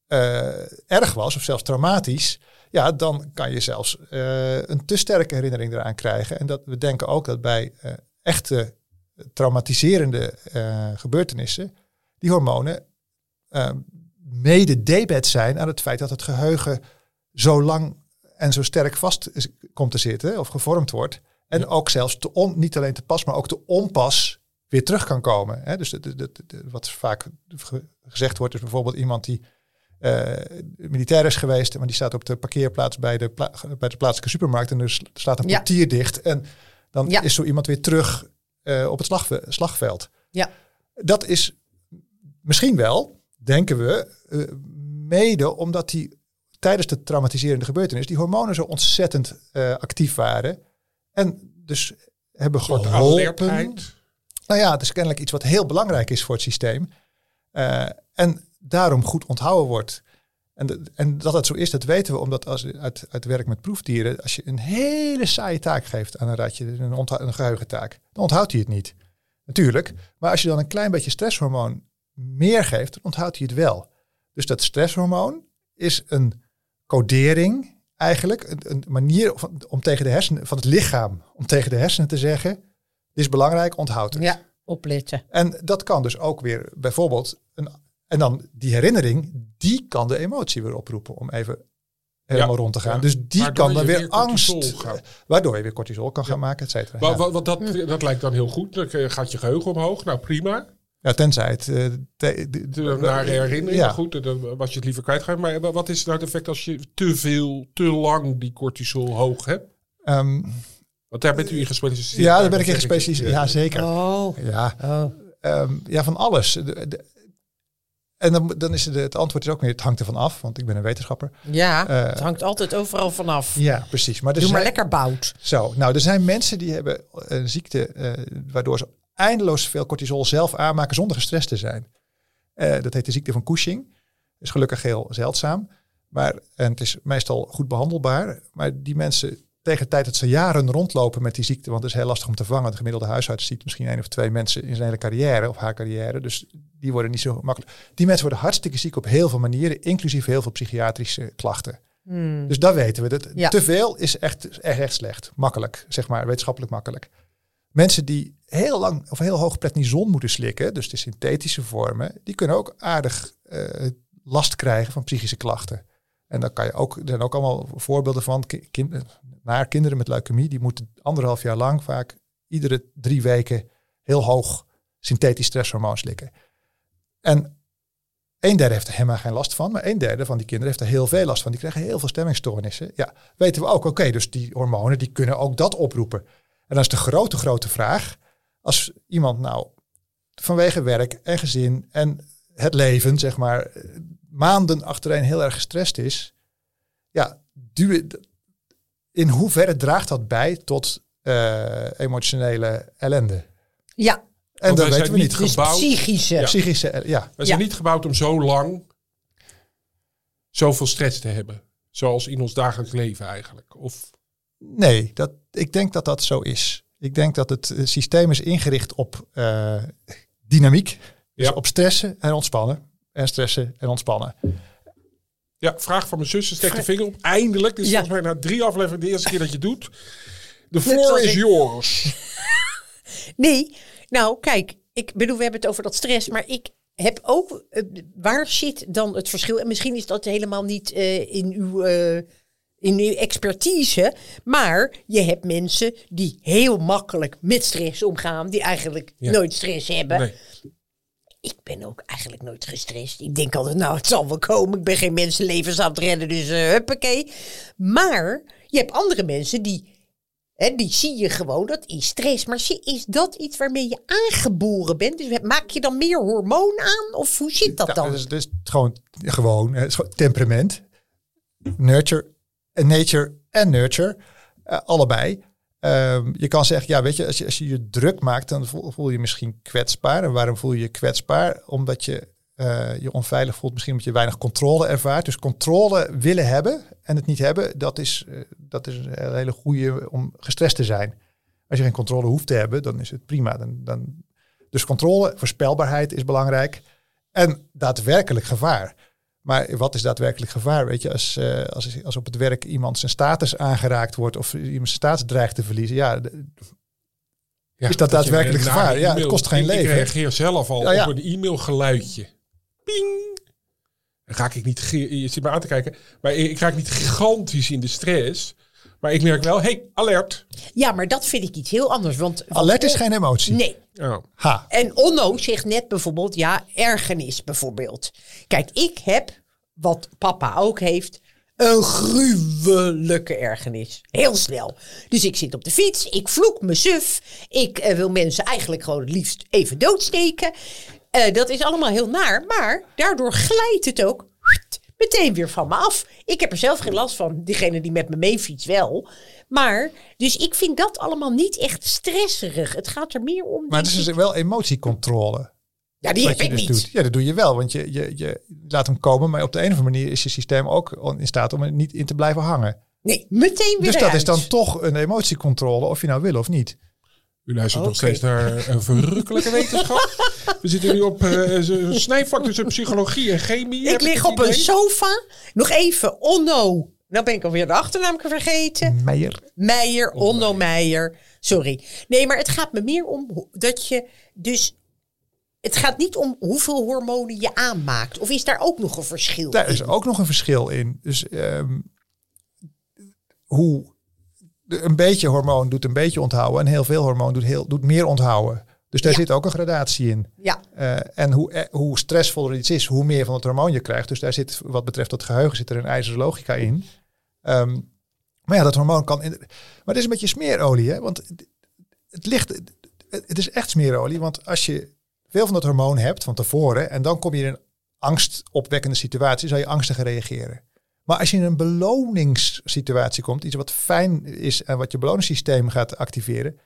eh, erg was, of zelfs traumatisch, ja, dan kan je zelfs eh, een te sterke herinnering eraan krijgen. En dat we denken ook dat bij eh, echte traumatiserende eh, gebeurtenissen, die hormonen eh, mede debet zijn aan het feit dat het geheugen zo lang en zo sterk vast is- komt te zitten of gevormd wordt. En ook zelfs te on, niet alleen te pas, maar ook te onpas weer terug kan komen. Hè? Dus de, de, de- de- wat vaak ge- gezegd wordt, is bijvoorbeeld iemand die eh, militair is geweest, maar die staat op de parkeerplaats bij de, pla- bij de plaatselijke supermarkt en er s- staat een Ja. portier dicht. En dan Ja. is zo iemand weer terug eh, op het slagve- slagveld. Ja. Dat is misschien wel, denken we, eh, mede omdat die tijdens de traumatiserende gebeurtenis die hormonen zo ontzettend eh, actief waren. En dus hebben geholpen. Nou ja, het is kennelijk iets wat heel belangrijk is voor het systeem. Eh, en daarom goed onthouden wordt. En, de- en dat het zo is, dat weten we omdat als uit, uit werk met proefdieren, als je een hele saaie taak geeft aan een ratje, een, ontha- een geheugentaak, dan onthoudt hij het niet. Natuurlijk. Maar als je dan een klein beetje stresshormoon meer geeft, dan onthoudt hij het wel. Dus dat stresshormoon is een codering eigenlijk, een, een manier van, om tegen de hersenen, van het lichaam, om tegen de hersenen te zeggen, dit is belangrijk, onthoud het. Ja, opletten. En dat kan dus ook weer bijvoorbeeld, een, en dan die herinnering, die kan de emotie weer oproepen om even helemaal Ja, rond te gaan. ja. Dus die Waardoor kan dan weer, angst, waardoor je weer cortisol kan gaan maken, et cetera. Want dat, dat lijkt dan heel goed. Dan eh, gaat je geheugen omhoog. Nou, prima. Ja, tenzij het... eh, te- de- De nare herinnering. Maar goed, dan was je het liever kwijtgeraakt. Maar wa- wat is nou het effect als je te veel, te lang die cortisol hoog hebt? Ehm, Want daar bent u in gespecialiseerd. ja, daar ben ik in gespecialiseerd. Ja, zeker. Oh. Ja, oh. Ehm, ja, van alles. De- de- en dan, dan is het, het antwoord is ook meer, het hangt ervan af, want ik ben een wetenschapper. Ja, Eh, het hangt altijd overal vanaf. Ja, precies. Maar er Doe maar lekker bout. Zo, nou, er zijn mensen die hebben een ziekte eh, waardoor ze eindeloos veel cortisol zelf aanmaken zonder gestrest te zijn. Eh, dat heet de ziekte van Cushing. Is gelukkig heel zeldzaam. Maar, en het is meestal goed behandelbaar. Maar die mensen tegen de tijd dat ze jaren rondlopen met die ziekte, want het is heel lastig om te vangen. De gemiddelde huisarts ziet misschien één of twee mensen in zijn hele carrière of haar carrière. Dus die worden niet zo makkelijk. Die mensen worden hartstikke ziek op heel veel manieren, inclusief heel veel psychiatrische klachten. Hmm. Dus dat weten we. Dat Ja. Te veel is echt, echt, echt slecht. Makkelijk, zeg maar, wetenschappelijk makkelijk. Mensen die heel lang of heel hoog prednison moeten slikken, dus de synthetische vormen, die kunnen ook aardig eh, last krijgen van psychische klachten. En dan kan je ook, er zijn ook allemaal voorbeelden van naar kinderen met leukemie, die moeten anderhalf jaar lang vaak iedere drie weken heel hoog synthetisch stresshormoon slikken. En een derde heeft er helemaal geen last van, maar een derde van die kinderen heeft er heel veel last van. Die krijgen heel veel stemmingstoornissen. Ja, weten we ook, oké, dus die hormonen die kunnen ook dat oproepen. En dan is de grote, grote vraag, als iemand nou vanwege werk en gezin en het leven, zeg maar, maanden achtereen heel erg gestrest is, ja, duw- in hoeverre draagt dat bij tot eh, emotionele ellende? Ja, En dat weten zijn we niet. niet dus Gebouwd. psychische. Psychische, eh, ja. We zijn Ja. niet gebouwd om zo lang zoveel stress te hebben. Zoals in ons dagelijks leven eigenlijk. Of Nee, dat, ik denk dat dat zo is. Ik denk dat het eh, systeem is ingericht op eh, dynamiek. Dus Ja. op stressen en ontspannen. En stressen en ontspannen. ja, vraag van mijn zus, steek de vinger op. Eindelijk, dit is Ja. volgens mij na drie afleveringen de eerste keer dat je doet. The Net floor is ik. yours. Nee, nou kijk, ik bedoel, we hebben het over dat stress, maar ik heb ook, eh, waar zit dan het verschil? En misschien is dat helemaal niet eh, in uw... eh, in uw expertise, maar je hebt mensen die heel makkelijk met stress omgaan, die eigenlijk Ja. nooit stress hebben. Nee. Ik ben ook eigenlijk nooit gestrest. Ik denk altijd, nou, het zal wel komen. Ik ben geen mensenlevens aan het redden, dus eh huppakee. Maar je hebt andere mensen die, hè, die zie je gewoon, dat is stress. Maar is dat iets waarmee je aangeboren bent? Dus maak je dan meer hormoon aan? Of hoe zit dat dan? dus, dus gewoon, gewoon eh, temperament. Nurture, en nature en nurture. eh, allebei. Ehm, je kan zeggen, ja, weet je, als je, als je je druk maakt, dan voel, je je misschien kwetsbaar. En waarom voel je je kwetsbaar? Omdat je eh, je onveilig voelt, misschien omdat je weinig controle ervaart. Dus controle willen hebben en het niet hebben, dat is, eh, dat is een hele goede om gestrest te zijn. Als je geen controle hoeft te hebben, dan is het prima. Dan, dan, dus controle, voorspelbaarheid is belangrijk. En daadwerkelijk gevaar. Maar wat is daadwerkelijk gevaar? Weet je, als, eh, als, als op het werk iemand zijn status aangeraakt wordt of iemand zijn status dreigt te verliezen, ja, Is dat je daadwerkelijk gevaar? Ja, het e-mail- kost geen ik, Ik leven. reageer zelf al Ja, ja. op een e-mailgeluidje. Ping! Dan ga ik niet, je zit me aan te kijken, maar ik ik raak niet gigantisch in de stress. Maar ik merk wel, hey, alert. Ja, maar dat vind ik iets heel anders. Want, want alert is geen emotie. Nee, Oh. Ha. En Onno zegt net bijvoorbeeld, ja, ergernis bijvoorbeeld. Kijk, ik heb, wat papa ook heeft, een gruwelijke ergernis. Heel snel. Dus ik zit op de fiets, ik vloek me suf. Ik eh, wil mensen eigenlijk gewoon het liefst even doodsteken. Eh, dat is allemaal heel naar, maar daardoor glijdt het ook meteen weer van me af. Ik heb er zelf geen last van. Diegene die met me meefietst wel. Maar, dus ik vind dat allemaal niet echt stresserig. Het gaat er meer om... Maar het is ik- wel emotiecontrole. Ja, die heb ik dus niet. doet. Ja, dat doe je wel. Want je, je, je laat hem komen, maar op de een of andere manier is je systeem ook in staat om er niet in te blijven hangen. Nee, meteen weer Dus dat is dan toch een emotiecontrole, of je nou wil of niet. U luistert nog Oké. steeds naar een verrukkelijke wetenschap. We zitten nu op eh, een snijvak tussen psychologie en chemie. Ik lig op een sofa. Nog even, Onno. Nou ben ik alweer de achternaam vergeten. Meijer. Meijer, Onno Meijer. Sorry. Nee, maar het gaat me meer om dat je dus... Het gaat niet om hoeveel hormonen je aanmaakt. Of is daar ook nog een verschil Daar is ook nog een verschil in. Dus ehm, hoe een beetje hormoon doet een beetje onthouden en heel veel hormoon doet, heel, doet meer onthouden. Dus daar Ja. zit ook een gradatie in. Ja, Eh, en hoe, eh, hoe stressvoller iets is, hoe meer van het hormoon je krijgt. Dus daar zit, wat betreft het geheugen, zit er een ijzeren logica in. Ehm, maar ja, dat hormoon kan. In, maar het is een beetje smeerolie, hè? Want het, het ligt. Het, het is echt smeerolie. Want als je veel van dat hormoon hebt van tevoren. en dan kom je in een angstopwekkende situatie, zou je angstiger reageren. Maar als je in een beloningssituatie komt, iets wat fijn is en wat je beloningssysteem gaat activeren,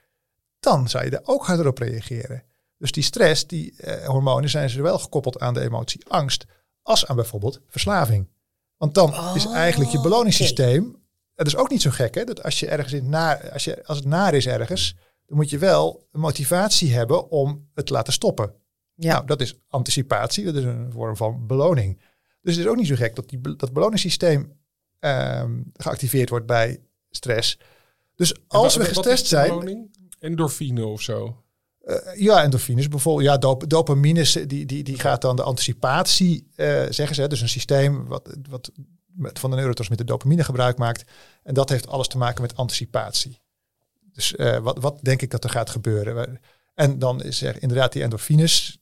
dan zou je daar ook harder op reageren. Dus die stress, die eh, hormonen zijn zowel gekoppeld aan de emotie angst als aan bijvoorbeeld verslaving. Want dan is Oh, eigenlijk je beloningssysteem het is ook niet zo gek, hè, dat als je ergens in naar, als, je, als het naar is ergens, dan moet je wel een motivatie hebben om het te laten stoppen. Ja. Nou, dat is anticipatie, dat is een vorm van beloning. Dus het is ook niet zo gek dat die, dat beloningssysteem ehm, geactiveerd wordt bij stress. Dus als we Wat- gestrest zijn, beloning? Endorfine of zo. eh, ja, endorfines bijvoorbeeld. Ja, dop dopamine, die, die, die gaat dan de anticipatie, eh, zeggen ze. Dus een systeem wat, wat met, van de neurotransmitter dopamine gebruik maakt. En dat heeft alles te maken met anticipatie. Dus eh, wat, wat denk ik dat er gaat gebeuren? En dan is er inderdaad die endorfines,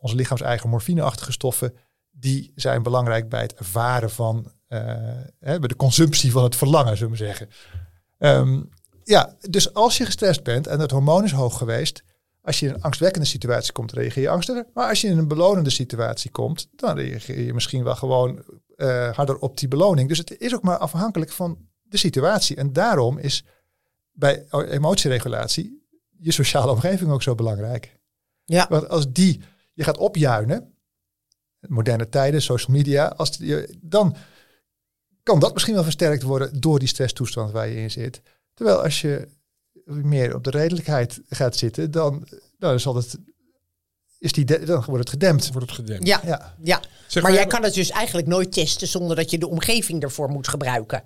onze lichaams-eigen morfineachtige stoffen, die zijn belangrijk bij het ervaren van, eh, hè, de consumptie van het verlangen, zullen we zeggen. Ehm, ja, dus als je gestrest bent en het hormoon is hoog geweest, als je in een angstwekkende situatie komt, reageer je angstiger. Maar als je in een belonende situatie komt, dan reageer je misschien wel gewoon eh, harder op die beloning. Dus het is ook maar afhankelijk van de situatie. En daarom is bij emotieregulatie je sociale omgeving ook zo belangrijk. Ja. Want als die je gaat opjuinen, moderne tijden, social media, als die, dan kan dat misschien wel versterkt worden door die stresstoestand waar je in zit. Terwijl als je meer op de redelijkheid gaat zitten, dan, dan zal het, is die de- dan wordt het gedempt. Wordt het gedempt. Ja, Ja, ja. Zeg maar jij maar- kan het dus eigenlijk nooit testen zonder dat je de omgeving ervoor moet gebruiken.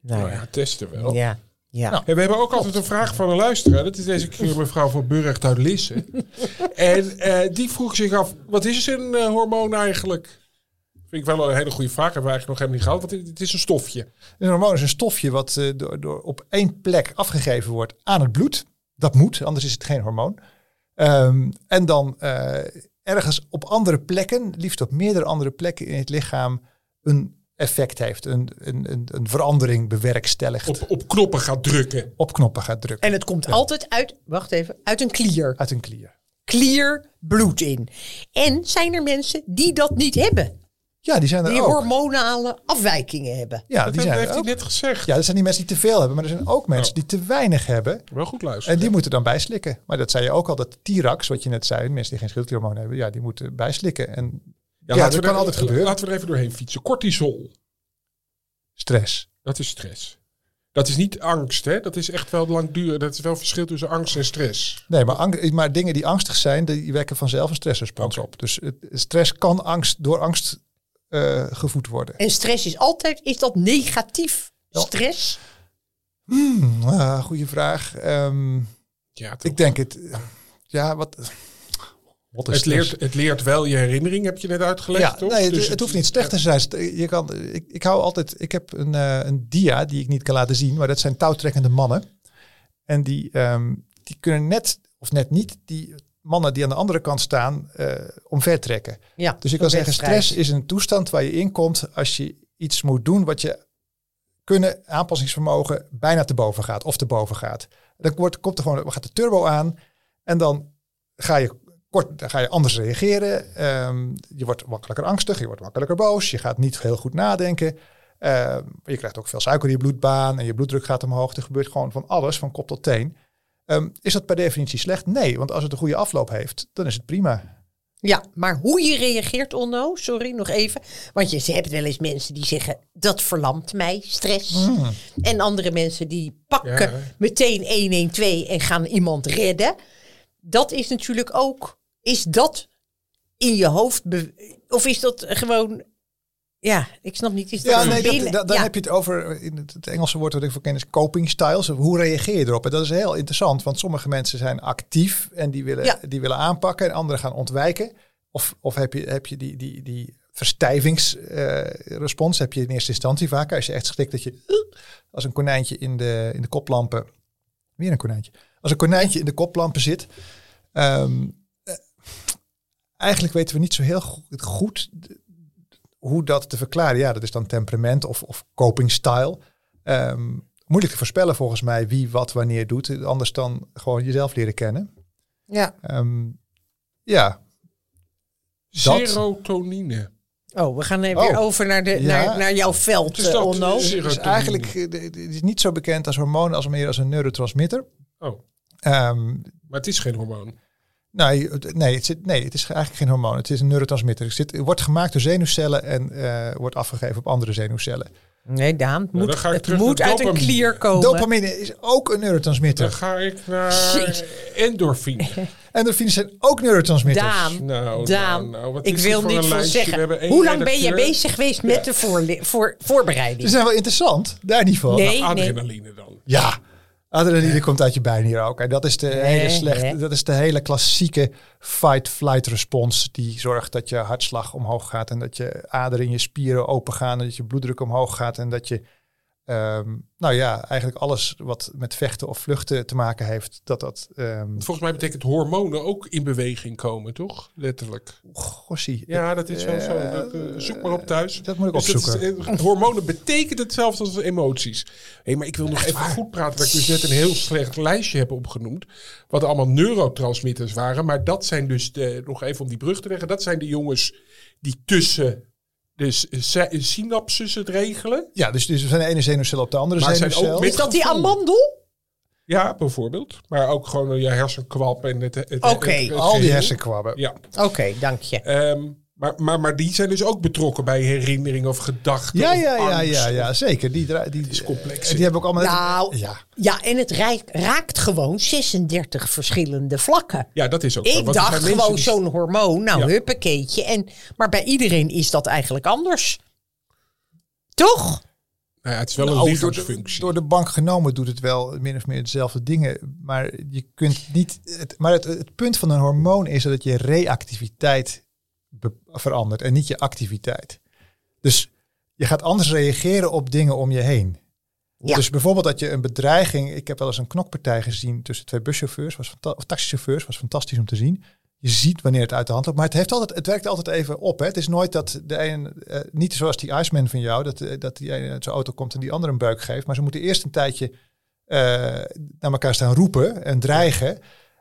Nou ja, testen wel. Ja, ja. Nou. En we hebben ook altijd een vraag van een luisteraar. Dat is deze keer mevrouw van Burgt uit Lisse. en eh, die vroeg zich af, wat is een eh, hormoon eigenlijk? Vind ik wel een hele goede vraag. Hebben we eigenlijk nog helemaal niet gehad. Want het, is een stofje. Een hormoon is een stofje wat eh, door, door op één plek afgegeven wordt aan het bloed. Dat moet, anders is het geen hormoon. Ehm, en dan eh, ergens op andere plekken, liefst op meerdere andere plekken in het lichaam, een effect heeft. Een, een, een, een verandering bewerkstelligt. Op, Op, op knoppen gaat drukken. knoppen gaat drukken. En het komt altijd uit, wacht even, uit een klier. Uit een klier. Klier bloed in. En zijn er mensen die dat niet hebben? Ja, die zijn er Die ook. hormonale afwijkingen hebben. Ja, Dat die zijn heeft er hij ook. net gezegd. Ja, dat zijn die mensen die te veel hebben. Maar er zijn ook mensen Oh. die te weinig hebben. Wel goed luisteren. En die moeten dan bijslikken. Maar dat zei je ook al, dat Tirax, wat je net zei, mensen die geen schildklierhormoon hebben, ja, die moeten bijslikken. En ja, dat kan er- altijd gebeuren. Laten we er even doorheen fietsen. Cortisol, Stress. dat is stress. Dat is niet angst, hè? Dat is echt wel langdurig. Dat is wel verschil tussen angst en stress. Nee, maar, ang- maar dingen die angstig zijn, die wekken vanzelf een stressrespons op. Dus het, stress kan angst, door angst eh, gevoed worden. En stress is altijd, is dat negatief? Ja. Stress? Hmm, ah, goeie vraag. Ehm, Ja, toch? ik denk het. Ja, wat. Wat is het, leert, het leert wel je herinnering, heb je net uitgelegd, Ja, toch? nee, het, Dus het hoeft niet slecht te zijn. Je kan, ik, ik hou altijd. Ik heb een, eh, een dia die ik niet kan laten zien, maar dat zijn touwtrekkende mannen. En die, ehm, die kunnen net of net niet die mannen die aan de andere kant staan eh omvertrekken. Ja, Dus ik kan zeggen, stress is een toestand waar je in komt als je iets moet doen wat je kunnen aanpassingsvermogen bijna te boven gaat of te boven gaat. Dan wordt, komt er gewoon, gaat de turbo aan en dan ga je kort, dan ga je anders reageren. Ehm, je wordt makkelijker angstig, je wordt makkelijker boos, je gaat niet heel goed nadenken. Ehm, je krijgt ook veel suiker in je bloedbaan en je bloeddruk gaat omhoog. Er gebeurt gewoon van alles, van kop tot teen. Ehm, is dat per definitie slecht? Nee, want als het een goede afloop heeft, dan is het prima. Ja, maar hoe je reageert, Onno, sorry, nog even. Want je hebt wel eens mensen die zeggen, dat verlamt mij, stress. Hmm. En andere mensen die pakken Ja. meteen 112 en gaan iemand redden. Dat is natuurlijk ook, is dat in je hoofd, of is dat gewoon, ja, ik snap niet, is Ja, nee, dat, binnen? dat- dan Ja. heb je het over, in het, Engelse woord wat ik voor ken is coping styles. Hoe reageer je erop? En dat is heel interessant, want sommige mensen zijn actief en die willen, Ja. die willen aanpakken en anderen gaan ontwijken. Of, of heb je, heb je die, die, die verstijvingsrespons, heb je in eerste instantie vaak. Als je echt schrikt dat je als een konijntje in de, in de koplampen, weer een konijntje, als een konijntje in de koplampen zit. Eh, eigenlijk weten we niet zo heel goed, hoe dat te verklaren. Ja, dat is dan temperament of, of coping style. Ehm, moeilijk te voorspellen volgens mij wie wat wanneer doet. Anders dan gewoon jezelf leren kennen. ja. Ehm, ja, Dat- Serotonine. Oh, we gaan even Oh. weer over naar, de, Ja. naar, naar jouw veld, Dus eh, dat Onno. is- het is eigenlijk eh, het is niet zo bekend als hormoon als meer als een neurotransmitter. Oh, Ehm, maar het is geen hormoon. Nee, het- nee, het zit, nee, het is eigenlijk geen hormoon. Het is een neurotransmitter. Het, zit, het wordt gemaakt door zenuwcellen en eh, wordt afgegeven op andere zenuwcellen. Nee, Daan. Het dan moet, het moet uit een klier komen. Dopamine is ook een neurotransmitter. Dan ga ik naar Jeez. endorfine. Endorfines zijn ook neurotransmitters. Daan, Nou, Daan, nou, nou, wat ik wil niet veel zeggen. Hoe lang ben je bezig geweest met de voor, voorbereiding? Ze zijn wel interessant, daar niet van. Nee, nee. Adrenaline dan. Ja, adrenaline komt uit je buik hier ook. En dat is de hele slechte, dat is de hele klassieke fight-flight respons die zorgt dat je hartslag omhoog gaat en dat je aderen in je spieren open gaan en dat je bloeddruk omhoog gaat en dat je ehm, nou ja, eigenlijk alles wat met vechten of vluchten te maken heeft, dat dat ehm Volgens mij betekent hormonen ook in beweging komen, toch? Letterlijk. gossie. Ja, dat is wel zo. Eh, Dat, eh, zoek maar op thuis. dat moet ik Dus dat opzoeken. is, eh, hormonen betekent hetzelfde als emoties. Hé, maar ik wil nog even goed praten. Dat ik dus net een heel slecht lijstje heb opgenoemd. Wat allemaal neurotransmitters waren. Maar dat zijn dus, de, nog even om die brug te leggen. Dat zijn de jongens die tussen de s- sy- synapses het regelen. Ja, dus, dus zijn de ene zenuwcel op de andere Maar zijn zenuwcel. ook met- Is dat die amandel? Ja, bijvoorbeeld. Maar ook gewoon eh, je hersenkwap en het, het, Oké. Al die hersenkwabben. Ja. Oké, dank je. Ehm, maar, maar, maar die zijn dus ook betrokken bij herinnering of gedachten. Ja, ja, ja, ja, ja, zeker. Die, dra- die, is complex, Die hebben ook allemaal... Nou, ja. ja, en het raakt gewoon 36 verschillende vlakken. Ja, dat is ook. Ik Want dacht gewoon die- zo'n hormoon, nou Ja. huppakeetje. En, maar bij iedereen is dat eigenlijk anders. Toch? Nou ja, het is wel een Nou, door, de, lichaamsfunctie. door de bank genomen doet het wel min of meer dezelfde dingen. Maar je kunt niet. Het, maar het, het punt van een hormoon is dat je reactiviteit verandert en niet je activiteit. Dus je gaat anders reageren op dingen om je heen. Ja. Dus bijvoorbeeld dat je een bedreiging. Ik heb wel eens een knokpartij gezien tussen twee buschauffeurs, was of taxichauffeurs, was fantastisch om te zien. Je ziet wanneer het uit de hand loopt, maar het, heeft altijd, het werkt altijd even op. Hè. Het is nooit dat de een, eh, niet zoals die Iceman van jou, dat, eh, dat die ene uit zijn auto komt en die andere een buik geeft. Maar ze moeten eerst een tijdje eh, naar elkaar staan roepen en dreigen.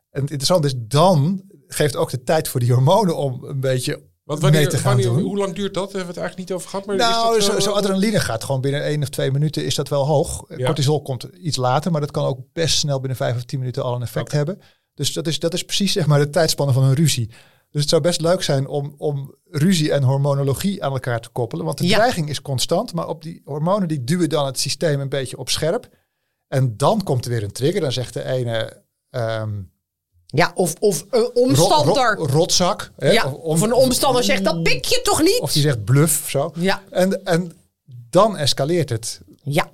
En het interessante is, dan geeft ook de tijd voor die hormonen om een beetje Want mee wanneer, te gaan wanneer, doen. hoe lang duurt dat? Hebben we het eigenlijk niet over gehad. Maar Nou, is dat, zo, zo adrenaline gaat gewoon binnen één of twee minuten is dat wel hoog. Ja. Cortisol komt iets later, maar dat kan ook best snel binnen vijf of tien minuten al een effect hebben. Dus dat is, dat is precies zeg maar de tijdspanne van een ruzie. Dus het zou best leuk zijn om, om ruzie en hormonologie aan elkaar te koppelen. Want de Ja. dreiging is constant, maar op die hormonen die duwen dan het systeem een beetje op scherp. En dan komt er weer een trigger. Dan zegt de ene ehm, Ja, of, of een omstander. ro- rotzak. Hè? ja, of, een omstander zegt, dat pik je toch niet? Of die zegt bluff of zo. Ja, En, en dan escaleert het. ja,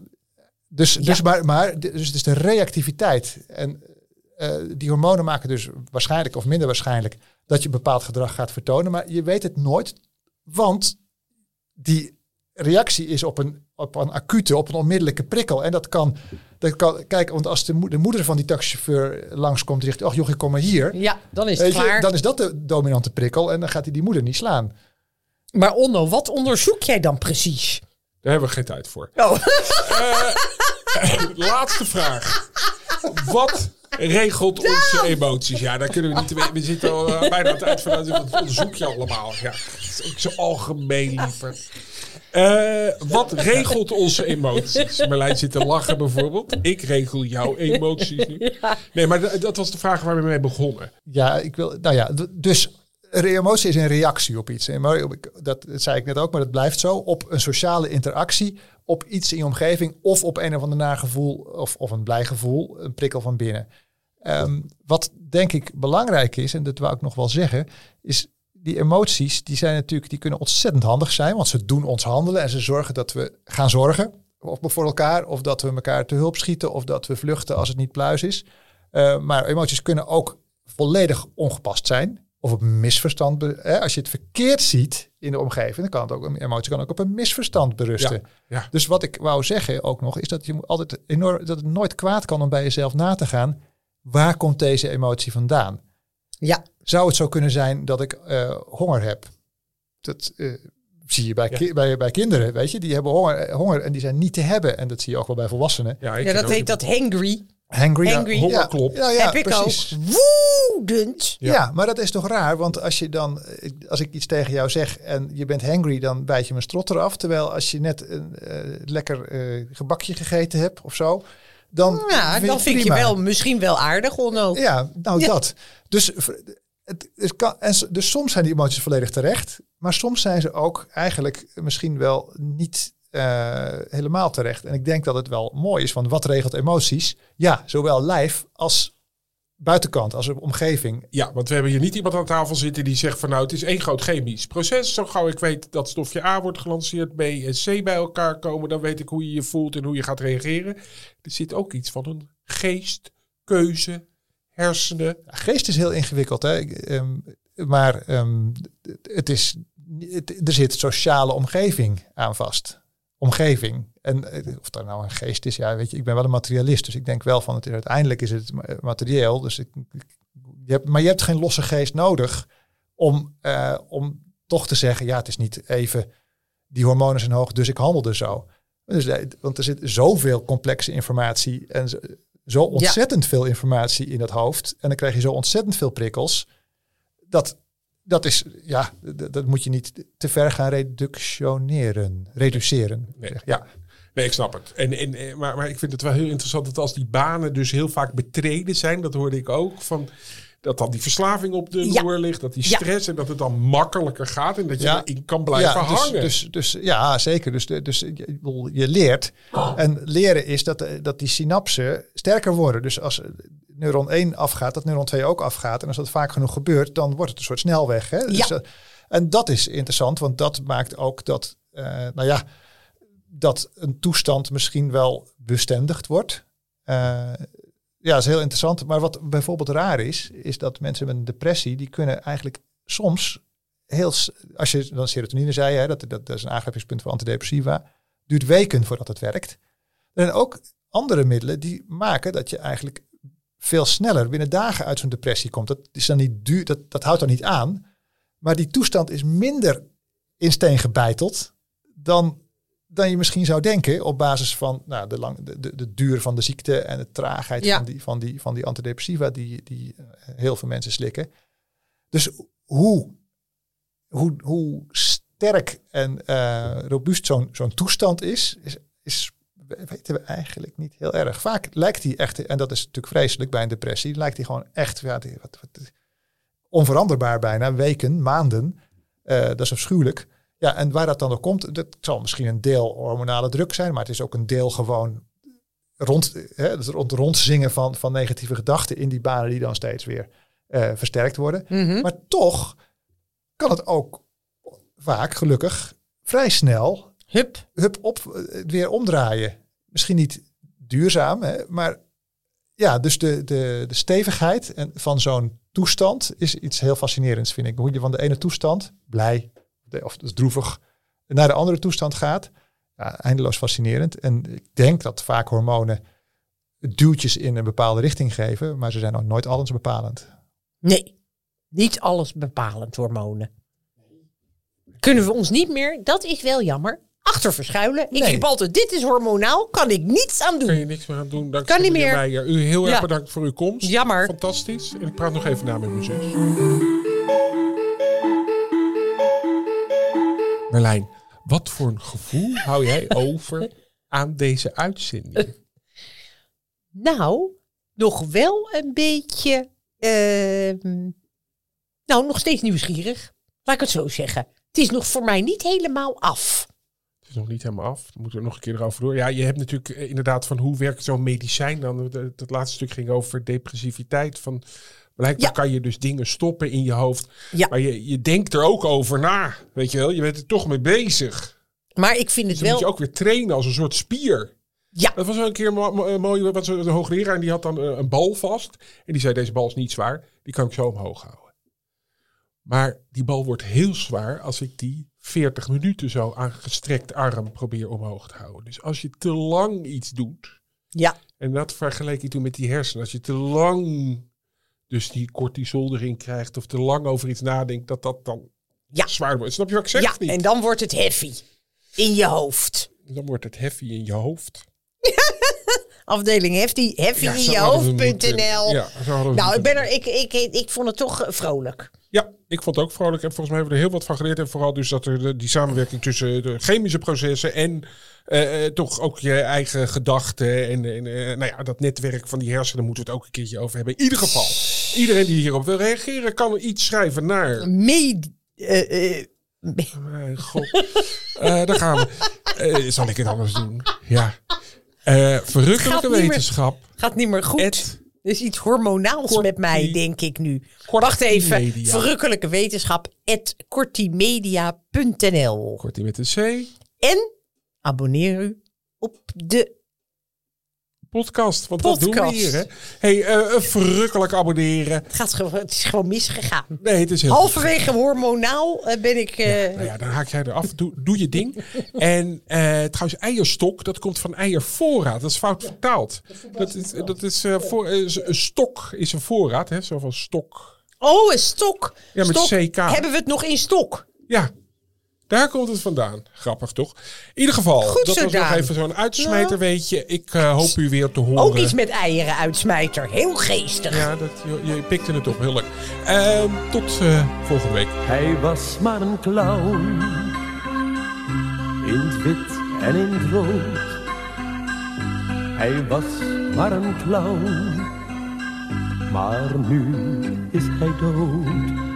Dus, dus, Ja. maar, maar dus het is de reactiviteit. En eh, die hormonen maken dus waarschijnlijk of minder waarschijnlijk dat je bepaald gedrag gaat vertonen. Maar je weet het nooit, want die reactie is op een, op een acute, op een onmiddellijke prikkel. En dat kan, dat kan kijk, want als de, mo- de moeder van die taxichauffeur langskomt en zegt, ach joh, ik kom maar hier. ja, dan is het je, klaar. dan is dat de dominante prikkel en dan gaat hij die moeder niet slaan. Maar Onno, wat onderzoek jij dan precies? Daar hebben we geen tijd voor. Oh. Laatste vraag. Wat regelt onze emoties? Ja, daar kunnen we niet... We zitten al eh, bijna aan het eind van het onderzoek je allemaal. Ja, het is ook zo algemeen, liever. Eh, wat regelt onze emoties? Merlijn zit te lachen bijvoorbeeld. Ik regel jouw emoties nu. Nee, maar d- dat was de vraag waar we mee begonnen. Ja, ik wil. Nou ja, d- dus een emotie is een reactie op iets. En maar ik- dat, zei ik net ook, maar dat blijft zo. Op een sociale interactie, op iets in je omgeving of op een of ander nagevoel of, of een blij gevoel, een prikkel van binnen. Ehm, wat denk ik belangrijk is, en dat wou ik nog wel zeggen, is die emoties, die zijn natuurlijk, die kunnen ontzettend handig zijn, want ze doen ons handelen en ze zorgen dat we gaan zorgen of voor elkaar, of dat we elkaar te hulp schieten, of dat we vluchten als het niet pluis is. Eh, maar emoties kunnen ook volledig ongepast zijn. Of op misverstand. Hè? Als je het verkeerd ziet in de omgeving, dan kan het ook, een emotie kan ook op een misverstand berusten. Ja, ja. Dus wat ik wou zeggen ook nog, is dat je moet altijd enorm, dat het nooit kwaad kan om bij jezelf na te gaan. Waar komt deze emotie vandaan? Ja, Zou het zo kunnen zijn dat ik eh, honger heb? Dat eh, zie je bij, Ja. ki- bij, bij kinderen, weet je. Die hebben honger, eh, honger en die zijn niet te hebben. En dat zie je ook wel bij volwassenen. Ja, ik dat heet dat hangry. Hangry. ja, Hangry. Hongerklop. Ja, ja, Heb ik precies. ook. Woedend. Ja. maar dat is toch raar? Want als je dan, als ik iets tegen jou zeg en je bent hangry, dan bijt je mijn strot eraf. Terwijl als je net een lekker eh, gebakje gegeten hebt of zo, dan Ja, vind dan vind je wel misschien wel aardig, Onno. Ja, nou Ja. dat. Dus, het, het kan, dus soms zijn die emoties volledig terecht, maar soms zijn ze ook eigenlijk misschien wel niet eh, helemaal terecht. En ik denk dat het wel mooi is, want wat regelt emoties? Ja, zowel lijf als buitenkant, als omgeving. Ja, want we hebben hier niet iemand aan tafel zitten die zegt van nou het is één groot chemisch proces. Zo gauw ik weet dat stofje A wordt gelanceerd, B en C bij elkaar komen, dan weet ik hoe je je voelt en hoe je gaat reageren. Er zit ook iets van een geest, keuze, hersenen. Geest is heel ingewikkeld, hè? Ehm, maar ehm, het is, er zit sociale omgeving aan vast. Omgeving. En eh, of dat nou een geest is, ja, weet je, ik ben wel een materialist, dus ik denk wel van het uiteindelijk is het materieel. Dus ik, je hebt, maar je hebt geen losse geest nodig om, uh, om toch te zeggen, ja, het is niet even die hormonen zijn hoog, dus ik handelde zo. Dus, eh, want er zit zoveel complexe informatie en zo ontzettend veel informatie in het hoofd. En dan krijg je zo ontzettend veel prikkels. Dat, dat is, ja, dat, moet je niet te ver gaan reductioneren. Reduceren. Nee. Ja. Nee, ik snap het. En, en, maar, maar ik vind het wel heel interessant dat als die banen dus heel vaak betreden zijn, dat hoorde ik ook, van dat dan die verslaving op de Ja. loer ligt, dat die stress en dat het dan makkelijker gaat en dat je Ja. erin kan blijven ja, dus, hangen. Dus, dus, ja, zeker. Dus, dus je, leert. En leren is dat, eh, dat die synapsen sterker worden. Dus als eh, neuron 1 afgaat, dat neuron 2 ook afgaat. En als dat vaak genoeg gebeurt, dan wordt het een soort snelweg. Hè? Dus, Ja. dat- en dat is interessant, want dat maakt ook dat, eh, nou ja, dat een toestand misschien wel bestendigd wordt. Eh, ja, dat is heel interessant. Maar wat bijvoorbeeld raar is, is dat mensen met een depressie, die kunnen eigenlijk soms heel, als je dan serotonine zei, hè, dat, dat, dat is een aangrijpingspunt voor antidepressiva, duurt weken voordat het werkt. Er zijn ook andere middelen die maken dat je eigenlijk veel sneller binnen dagen uit zo'n depressie komt. Dat is dan niet duur, dat, dat houdt dan niet aan. Maar die toestand is minder in steen gebeiteld dan, dan je misschien zou denken op basis van nou, de, lang, de, de, de duur van de ziekte en de traagheid Ja. van, die, van, die, van die antidepressiva die, die eh, heel veel mensen slikken. Dus hoe, hoe, hoe sterk en eh, robuust zo'n zo'n toestand is, is, is, weten we eigenlijk niet heel erg. Vaak lijkt die echt, en dat is natuurlijk vreselijk bij een depressie, lijkt die gewoon echt ja, die- wat, wat, onveranderbaar bijna, weken, maanden. Eh, dat is afschuwelijk. Ja, en waar dat dan door komt, dat zal misschien een deel hormonale druk zijn, maar het is ook een deel gewoon rond, hè, rond, rondzingen van, van negatieve gedachten in die banen die dan steeds weer eh, versterkt worden. Mhm. Maar toch kan het ook vaak, gelukkig, vrij snel Hup. hup op eh, weer omdraaien. Misschien niet duurzaam, hè, maar ja, dus de, de, de stevigheid en van zo'n toestand is iets heel fascinerends, vind ik. Hoe je van de ene toestand, blij of dus droevig, naar de andere toestand gaat. Ja, eindeloos fascinerend. En ik denk dat vaak hormonen duwtjes in een bepaalde richting geven, maar ze zijn ook nooit alles bepalend. Nee, niet alles bepalend hormonen. Kunnen we ons niet meer, dat is wel jammer, achter verschuilen. Ik Nee. heb altijd, dit is hormonaal, kan ik niets aan doen. je niks meer aan doen. Dankzij Kan niet meer. Meijer. U heel erg Ja. bedankt voor uw komst. Jammer. Fantastisch. En ik praat nog even na met mijn zus. Merlijn, wat voor een gevoel hou jij over aan deze uitzending? Nou, nog wel een beetje, ehm, nou nog steeds nieuwsgierig. Laat ik het zo zeggen. Het is nog voor mij niet helemaal af. Het is nog niet helemaal af. Dan moeten we nog een keer erover door. Ja, je hebt natuurlijk eh, inderdaad van hoe werkt zo'n medicijn dan. Het laatste stuk ging over depressiviteit. Van, blijkbaar Ja. kan je dus dingen stoppen in je hoofd. Ja. Maar je, je denkt er ook over na. Weet je wel, je bent er toch mee bezig. Maar ik vind het Dus dan moet je wel... ook weer trainen als een soort spier. Ja, Dat was wel een keer mo- mo- mooi. Want de hoogleraar en die had dan eh, een bal vast. En die zei: Deze bal is niet zwaar. Die kan ik zo omhoog houden. Maar die bal wordt heel zwaar als ik die 40 minuten zo aan gestrekt arm probeer omhoog te houden. Dus als je te lang iets doet. ja, En dat vergeleek ik toen met die hersenen. Als je te lang dus die cortisol erin krijgt. Of te lang over iets nadenkt. Dat dat dan Ja. zwaar wordt. Snap je wat ik zeg? ja. niet? En dan wordt het heavy. In je hoofd. Dan wordt het heavy in je hoofd. Afdeling heavy, Ja, in je hoofd.nl. Ja, zo hadden we Nou, ik, ben er, ik, ik, ik vond het toch eh, vrolijk. Ja, ik vond het ook vrolijk. En volgens mij hebben we er heel wat van geleerd. En vooral dus dat er de- die samenwerking tussen de chemische processen en eh, eh, toch ook je eigen gedachten. En, en nou ja, dat netwerk van die hersenen moeten we het ook een keertje over hebben. In ieder geval, iedereen die hierop wil reageren kan iets schrijven naar... Mijn god. Eh daar gaan we. Zal ik het anders doen? Ja. Verrukkelijke Gaat niet meer- wetenschap. Gaat niet meer goed. Het- Er is iets hormonaals met mij, denk ik nu. Wacht even. Media. Verrukkelijke wetenschap. kortimedia.nl Kortie met een C. En abonneer u op de Podcast. Want wat doen we Podcast. hier, hè? hey, eh, verrukkelijk abonneren. Het, gaat gewoon, het is gewoon misgegaan. Nee, het is heel Halverwege hormonaal eh, ben ik... eh, Nou ja, dan haak jij eraf. Doe, doe je ding. En trouwens, eierstok, dat komt van eiervoorraad. Dat is fout vertaald. Dat is, dat is voor, een stok is een voorraad, hè? Zo van stok. Oh, een stok. Ja, met Stok. CK. Hebben we het nog in stok? Ja, daar komt het vandaan. Grappig, toch? In ieder geval, Goed dat zo, was nog even zo'n uitsmijter, Ja. weet je. Ik eh, hoop u weer te horen. Ook iets met eieren uitsmijter. Heel geestig. Ja, dat, je, je pikte het op. Heel leuk. Ehm, tot eh, volgende week. Hij was maar een clown. In het wit en in het rood. Hij was maar een clown. Maar nu is hij dood.